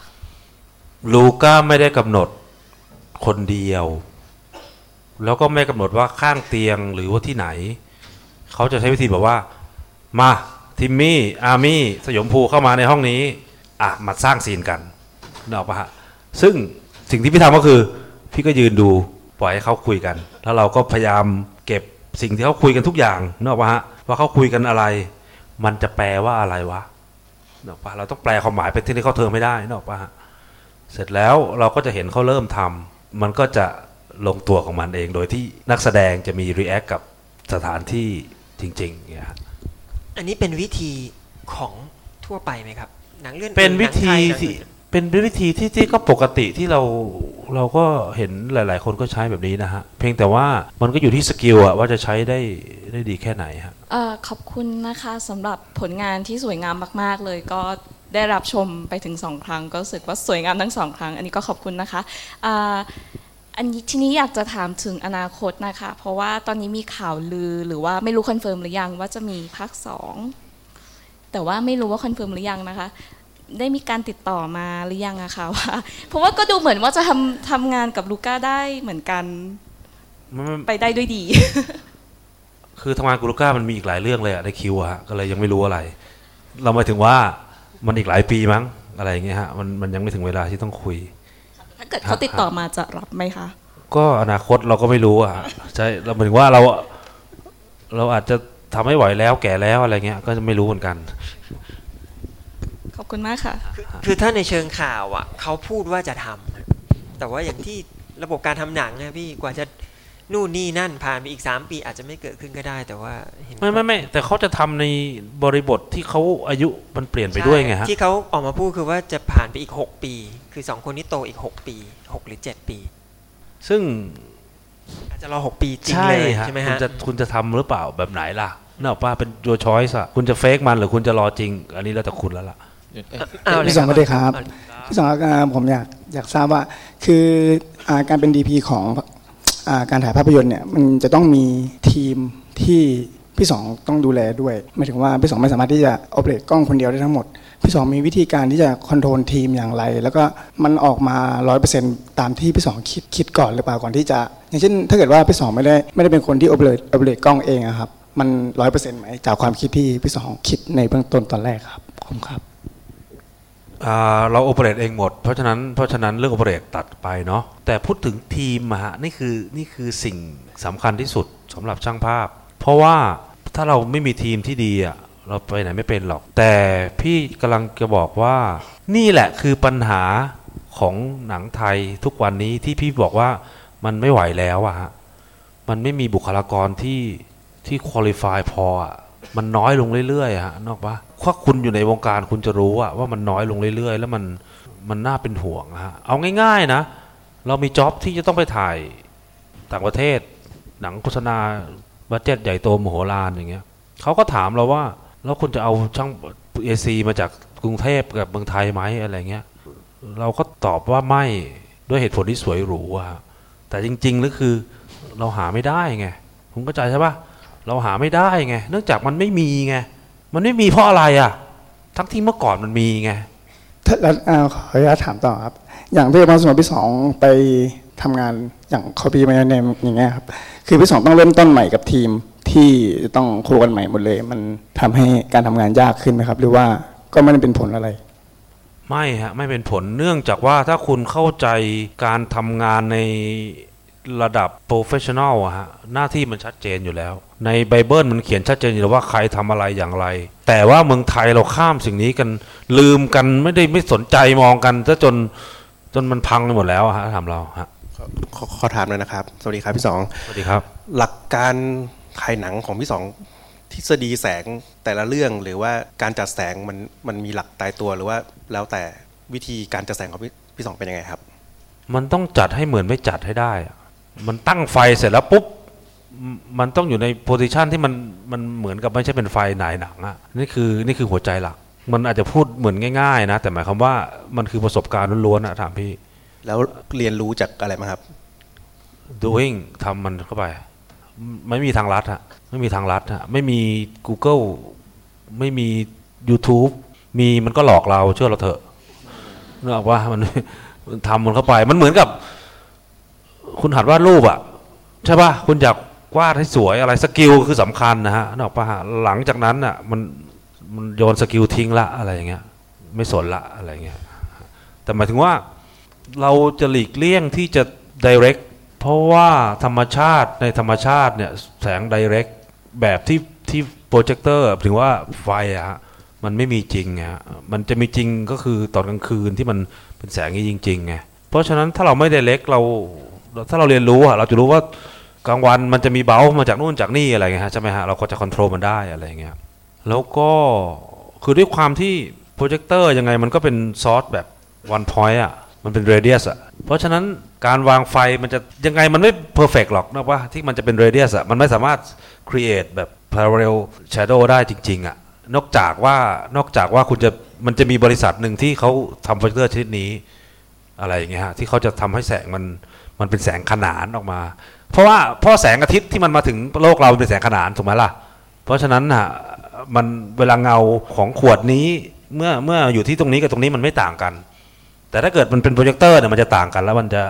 ลูก้าไม่ได้กำหนดคนเดียว แล้วก็ไม่กำหนดว่าข้างเตียงหรือว่าที่ไหน เขาจะใช้วิธีแบบว่า มา ทิมมี่ อาร์มี่ สยมภูเข้ามาในห้องนี้ อะ มาสร้างซีนกันนอกปะฮะ ซึ่งสิ่งที่พี่ทำก็คือ พี่ก็ยืนดูปล่อยให้เขาคุยกัน แล้วเราก็พยายามเก็บสิ่งที่เขาคุยกันทุกอย่างนอกปะฮะ ว่าเขาคุยกันอะไร มันจะแปลว่าอะไรวะนอกปะเราต้องแปลความหมายเป็นที่เขาเทอมไม่ได้นอกปะฮะ เสร็จแล้วเราก็จะเห็นเขาเริ่มทำมันก็จะลงตัวของมันเอง โดยที่นักแสดงจะมีรีแอคกับสถานที่จริงๆเนี่ยฮะ อันนี้เป็นวิธีของทั่วไปไหมครับ หนังเลื่อนเป็นวิธีหนังไทยหนังที่อื่นเป็นวิธีที่ที่ก็ปกติที่เราเราก็เห็นหลาย ๆ คนก็ใช้แบบนี้นะฮะ เพียงแต่ว่ามันก็อยู่ที่ skill อะว่าจะใช้ได้ได้ดีแค่ไหนฮะเอ่อขอบคุณนะคะสำหรับผลงานที่สวยงามมาก ๆ เลยก็ได้รับชมไปถึงสองครั้ง ก็รู้สึกว่าสวยงามทั้งสองครั้ง อันนี้ก็ขอบคุณนะคะ อ่าอันนี้ทีนี้อยากจะถามถึงอนาคตนะคะ เพราะว่าตอนนี้มีข่าวลือหรือว่าไม่รู้ confirm หรือยังว่าจะมีภาคสองแต่ว่าไม่รู้ว่า confirm หรือยังนะคะ ได้มีการติดต่อมาหรือยังอะคะว่าเพราะว่าก็ดูเหมือนว่าจะทำทำงานกับลูก้าได้เหมือนกันมันมันไปได้ด้วยดี คือทำงานกูรูก้ามันมีอีกหลายเรื่องเลยอะในคิวอะฮะก็เลยยังไม่รู้อะไร เราหมายถึงว่ามันอีกหลายปีมั้งอะไรอย่างเงี้ยฮะมันมันยังไม่ถึงเวลาที่ต้องคุยถ้า เกิดเขาติดต่อมาจะรับไหมคะ ก็อนาคตเราก็ไม่รู้อะใช่เราหมายถึงว่าเรา เราอาจจะทำไม่ไหวแล้วแก่แล้วอะไรเงี้ย ก็จะไม่รู้เหมือนกัน ขอบคุณมากค่ะ คือถ้าในเชิงข่าวอะเขาพูดว่าจะทำแต่ว่าอย่างที่ระบบการทำหนังนะพี่กว่าจะ นู่นนี่นั่นผ่านไปอีก3ปีอาจจะไม่เกิดขึ้นก็ได้ แต่ว่าเห็นไม่ไม่ไม่แต่เขาจะทำในบริบทที่เขาอายุมันเปลี่ยนไปด้วยไงฮะที่เขาออกมาพูดคือว่าจะผ่านไปอีก6ปี คือสองคนนี้โตอีก6ปี6หรือ7ปี ซึ่งอาจจะรอ6ปีจริงใช่เลยฮะใช่ไหมคุณฮะจะคุณจะทำหรือเปล่าแบบไหนล่ะนกออกป้าเป็นตัวช้อยส์อะคุณจะเฟกมันหรือคุณจะรอจริง อันนี้แล้วแต่คุณแล้วล่ะพี่สองก็ได้ครับพี่สองอ่าผมอยากอยากทราบว่าคืออ่าการเป็นดีพีของอ่า การถ่ายภาพยนตร์เนี่ยมันจะต้องมีทีมที่พี่สองต้องดูแลด้วยหมายถึงว่าพี่สองไม่สามารถที่จะโอเปเรตกล้องคนเดียวได้ทั้งหมด พี่สองมีวิธีการที่จะคอนโทรลทีมอย่างไร แล้วก็มันออกมาร้อยเปอร์เซ็นต์ตามที่พี่สองคิดคิดก่อนหรือเปล่าก่อนที่จะ อย่างเช่น ถ้าเกิดว่าพี่สองไม่ได้ไม่ได้เป็นคนที่โอเปเรตโอเปเรตกล้องเองอะครับมันร้อยเปอร์เซ็นต์ไหมจากความคิดที่พี่สองคิดในเบื้องต้นตอนแรกครับขอบคุณครับ เราโอเปเรตเองหมด เพราะฉะนั้นเพราะฉะนั้นเรื่องโอเปเรตตัดไปเนาะแต่พูดถึงทีมอะฮะนี่คือนี่คือสิ่งสำคัญที่สุดสำหรับช่างภาพ เพราะว่าถ้าเราไม่มีทีมที่ดีอะเราไปไหนไม่เป็นหรอก แต่พี่กำลังจะบอกว่า นี่แหละคือปัญหาของหนังไทยทุกวันนี้ที่พี่บอกว่ามันไม่ไหวแล้วอะฮะมันไม่มีบุคลากรที่ที่คุริฟายพออะ มันน้อยลงเรื่อยๆฮะนออกปะถ้าคุณอยู่ในวงการคุณจะรู้อะว่ามันน้อยลงเรื่อยๆ แล้วมันมันน่าเป็นห่วงอะฮะเอาง่าย ๆนะ เรามีจ็อบที่จะต้องไปถ่ายต่างประเทศ หนังโฆษณาbudget ใหญ่โตมโหฬารอย่างเงี้ยเขาก็ถามเราว่าแล้วคุณจะเอาช่าง AC มาจากกรุงเทพกับเมืองไทยไหมอะไรเงี้ยเราก็ตอบว่าไม่ด้วยเหตุผลที่สวยหรูอะแต่จริงๆแล้วคือเราหาไม่ได้ไงคุณเข้าใจใช่ปะ เราหาไม่ได้ไง เนื่องจากมันไม่มีไง มันไม่มีเพราะอะไรอะ ทั้งที่เมื่อก่อนมันมีไงถ้าแล้วอ่าขออนุญาตถามต่อครับ อย่างพี่บางสมมติพี่สองไปทำงานอย่าง Call Me By Your Name อย่างเงี้ยครับ คือพี่สองต้องเริ่มต้นใหม่กับทีมที่ต้องคุยกันใหม่หมดเลย มันทำให้การทำงานยากขึ้นไหมครับ หรือว่าก็ไม่ได้เป็นผลอะไร ไม่ฮะไม่เป็นผลเนื่องจากว่าถ้าคุณเข้าใจการทำงานใน ระดับ professional อะฮะหน้าที่มันชัดเจนอยู่แล้ว ในไบเบิลมันเขียนชัดเจนอยู่แล้วว่าใครทำอะไรอย่างไร แต่ว่าเมืองไทยเราข้ามสิ่งนี้กันลืมกันไม่ได้ไม่สนใจมองกันซะจนจนมันพังไปหมดแล้วอะฮะทำเราฮะขอขอถามหน่อยนะครับ สวัสดีครับพี่สองสวัสดีครับ หลักการถ่ายหนังของพี่สองทฤษฎีแสงแต่ละเรื่องหรือว่าการจัดแสงมันมันมีหลักตายตัวหรือว่าแล้วแต่วิธีการจัดแสงของพี่พี่สองเป็นยังไงครับ มันต้องจัดให้เหมือนไม่จัดให้ได้อะ มันตั้งไฟเสร็จแล้วปุ๊บมมันต้องอยู่ในโพซิชันที่มันมันเหมือนกับไม่ใช่เป็นไฟหนายหนังอะนี่คือนี่คือหัวใจหลัก มันอาจจะพูดเหมือนง่าย ๆ นะ แต่หมายความว่ามันคือประสบการณ์ล้วนๆอะถามพี่ แล้วเรียนรู้จากอะไรมาครับ doing ทำมันเข้าไป ไม่มีทางลัดฮะไม่มีทางลัดฮะไม่มี Google ไม่มี YouTube มีมันก็หลอกเราเชื่อเราเถอะนึกออกว่ามันมันทำมันเข้าไปมันเหมือนกับ คุณหัดวาดรูปอะใช่ป่ะคุณอยากวาดให้สวยอะไร skill คือสำคัญนะฮะนึกออกป่ะหลังจากนั้นอะมันมันโยน skill ทิ้งละอะไรอย่างเงี้ย ไม่สนละอะไรอย่างเงี้ยแต่หมายถึงว่าเราจะหลีกเลี่ยงที่จะ direct เพราะว่าธรรมชาติในธรรมชาติเนี่ยแสง direct แบบที่ที่โปรเจคเตอร์ถึงว่าไฟอะฮะมันไม่มีจริงไงฮะมันจะมีจริงก็คือตอนกลางคืนที่มันเป็นแสงนี้จริงๆไงเพราะฉะนั้นถ้าเราไม่ direct เรา ถ้าเราเรียนรู้อะเราจะรู้ว่ากลางวันมันจะมี beam มาจากนู่นจากนี่อะไรเงี้ยใช่ไหมฮะเราก็จะควบคุมมันได้อะไรเงี้ยแล้วก็คือด้วยความที่โปรเจคเตอร์ยังไงมันก็เป็นซอสแบบ one point อะมันเป็น radius อะเพราะฉะนั้นการวางไฟมันจะยังไงมันไม่ perfect หรอกนะว่าที่มันจะเป็น radius อะมันไม่สามารถ create แบบ parallel shadow ได้จริงๆอะนอกจากว่านอกจากว่าคุณจะมันจะมีบริษัทหนึ่งที่เขาทำโปรเจคเตอร์ชนิดนี้อะไรอย่างเงี้ยฮะที่เขาจะทำให้แสงมัน มันเป็นแสงขนานออกมา เพราะว่าเพราะแสงอาทิตย์ที่มันมาถึงโลกเราเป็นแสงขนานถูกไหมล่ะ เพราะฉะนั้นน่ะมันเวลาเงาของขวดนี้เมื่อเมื่ออยู่ที่ตรงนี้กับตรงนี้มันไม่ต่างกัน แต่ถ้าเกิดมันเป็นโปรเจคเตอร์เนี่ยมันจะต่างกันแล้วมันจะ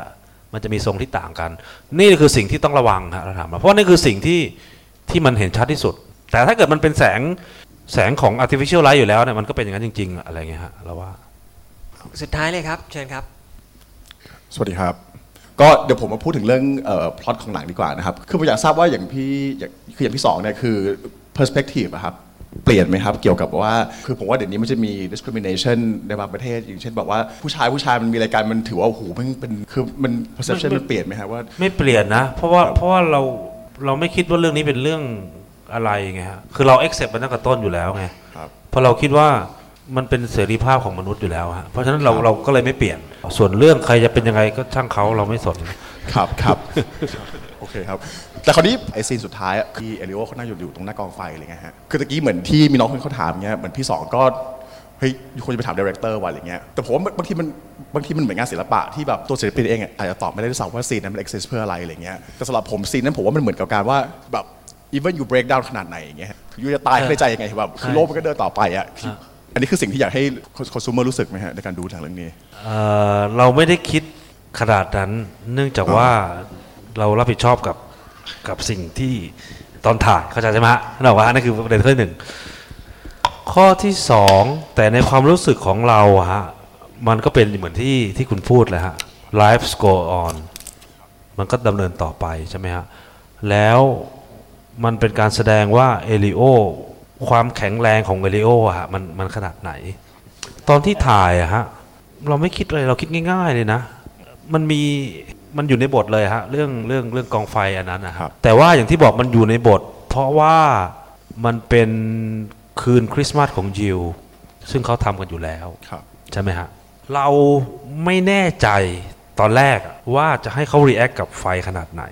มันจะมีทรงที่ต่างกัน นี่คือสิ่งที่ต้องระวังฮะเราถามมาเพราะนี่คือสิ่งที่ที่มันเห็นชัดที่สุด แต่ถ้าเกิดมันเป็นแสงแสงของ artificial light อยู่แล้วเนี่ยมันก็เป็นอย่างนั้นจริง ๆ อะไรเงี้ยฮะเราว่า สุดท้ายเลยครับ เชิญครับ สวัสดีครับ ก็เดี๋ยวผมมาพูดถึงเรื่องพล็อตของหนังดีกว่านะครับ คือผมอยากทราบว่าอย่างพี่อย่างคืออย่างที่สองเนี่ยคือ perspective อะครับเปลี่ยนไหมครับ เกี่ยวกับว่าคือผมว่าเดี๋ยวนี้มันจะมี discrimination ในบางประเทศ อย่างเช่นแบบว่าผู้ชายผู้ชายมันมีรายการมันถือว่าโอ้โหมันเป็นคือมัน perception มันเปลี่ยนไหมครับว่า ไม่เปลี่ยนนะ เพราะว่าเพราะว่าเราเราไม่คิดว่าเรื่องนี้เป็นเรื่องอะไรไงฮะคือเรา accept มันตั้งแต่ต้นอยู่แล้วไงเพราะเราคิดว่า มันเป็นเสรีภาพของมนุษย์อยู่แล้วฮะเพราะฉะนั้นเราเราก็เลยไม่เปลี่ยน ส่วนเรื่องใครจะเป็นยังไงก็ช่างเขาเราไม่สน ครับครับ โอเคครับ แต่คราวนี้ไอ้ซีนสุดท้ายอะที่เอลิโอเขานั่งอยู่อยู่ตรงหน้ากองไฟอะไรเงี้ยฮะคือตะกี้เหมือนที่มีน้องคนเขาถามเงี้ยเหมือนพี่สองก็เฮ้ยควรจะไปถาม director ว่าอะไรเงี้ยแต่ผมว่าบางทีมันบางทีมันเหมือนงานศิลปะที่แบบตัวศิลปินเองอะอาจจะตอบไม่ได้ด้วยซ้ำว่าซีนนั้นมัน exist เพื่ออะไรอะไรเงี้ยแต่สำหรับผมซีนนั้นผมว่ามันเหมือนกับการว่าแบบ even you break down ขนาดไหนอย่างเงี้ยยูจะตายในใจยังไงแบบคือโลกมันก็เดินต่อไปอะ อันนี้คือสิ่งที่อยากให้คอน sumer รู้สึกไหมฮะในการดูทางเรื่องนี้ เอ่อเราไม่ได้คิดขนาดนั้น เนื่องจากว่าเรารับผิดชอบกับกับสิ่งที่ตอนถ่ายเข้าใจใช่ไหมฮะนั่นบอกว่านั่นคือประเด็นข้อที่หนึ่งข้อที่สองแต่ในความรู้สึกของเราอะฮะมันก็เป็นเหมือนที่ที่คุณพูดเลยฮะ life go on มันก็ดำเนินต่อไปใช่ไหมฮะแล้วมันเป็นการแสดงว่าเอลิโอ ความแข็งแรงของเอลิโออะฮะมันมันขนาดไหน ตอนที่ถ่ายอะฮะเราไม่คิดอะไรเราคิดง่าย ๆ เลยนะ มันมีมันอยู่ในบทเลยฮะเรื่องเรื่องเรื่องกองไฟอันนั้นนะครับแต่ว่าอย่างที่บอกมันอยู่ในบท เพราะว่ามันเป็นคืนคริสต์มาสของยิวซึ่งเขาทำกันอยู่แล้วใช่ไหมฮะเราไม่แน่ใจตอนแรกว่าจะให้เขา react กับไฟขนาดไหน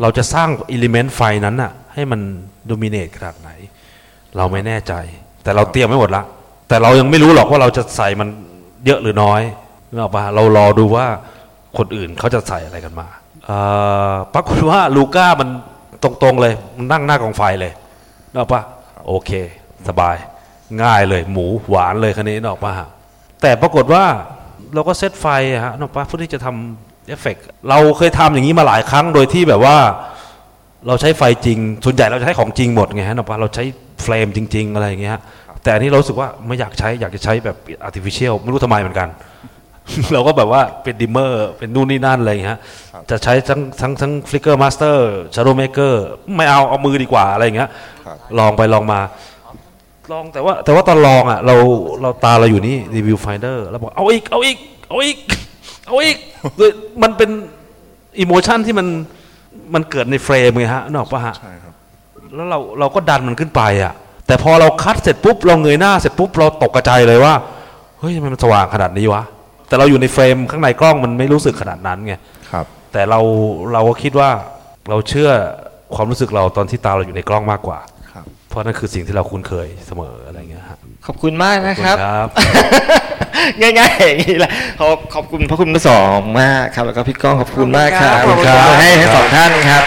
เราจะสร้างอิเลเมนต์ไฟนั้นน่ะให้มันโดมิเนตขนาดไหน เราไม่แน่ใจ แต่เราเตรียมไม่หมดละ แต่เรายังไม่รู้หรอกว่าเราจะใส่มันเยอะหรือน้อยนึกออกปะเรารอดูว่าคนอื่นเขาจะใส่อะไรกันมาปรากฏว่าลูก้ามันตรงๆเลยมันนั่งหน้ากองไฟเลยนึกออกปะโอเค สบาย ง่ายเลย หมูหวานเลยคันนี้นึกออกปะแต่ปรากฏว่าเราก็เซตไฟฮะนึกออกปะเพื่อที่จะทำเอฟเฟกเราเคยทำอย่างนี้มาหลายครั้งโดยที่แบบว่า เราใช้ไฟจริง ส่วนใหญ่เราจะใช้ของจริงหมดไงฮะนึกออกปะเราใช้ flame จริง ๆ อะไรอย่างเงี้ยแต่อันนี้เรารู้สึกว่าไม่อยากใช้อยากจะใช้แบบ artificial ไม่รู้ทำไมเหมือนกัน เราก็แบบว่าเป็น dimmer เป็นนู่นนี่นั่นอะไรอย่างเงี้ยจะใช้ทั้งทั้งทั้ง flicker masterชาร์โดเมเกอร์ไม่เอาเอามือดีกว่าอะไรอย่างเงี้ยลองไปลองมาลองแต่ว่าแต่ว่าตอนลองอะเราเราตาเราอยู่นี่รีวิวไฟเดอร์แล้วบอกเอาอีกเอาอีกเอาอีกเอาอีกมันเป็นอิโมชันที่มัน มันเกิดในเฟรมไงฮะนอกปะฮะแล้วเราเราก็ดันมันขึ้นไปอะ แต่พอเราคัดเสร็จปุ๊บเราเงยหน้าเสร็จปุ๊บเราตกกระจายเลยว่าเฮ้ยทำไมมันสว่างขนาดนี้วะแต่เราอยู่ในเฟรมข้างในกล้องมันไม่รู้สึกขนาดนั้นไงครับ แต่เราเราก็คิดว่าเราเชื่อความรู้สึกเราตอนที่ตาเราอยู่ในกล้องมากกว่าครับเพราะนั่นคือสิ่งที่เราคุ้นเคยเสมอ ขอบคุณมากนะครับขอบคุณครับ ง่ายๆอย่างนี้แหละขอขอบคุณพระคุณทั้งสองมากครับ แล้วก็พี่ก้องขอบคุณมากครับขอบคุณครับให้ให้สองท่านครับ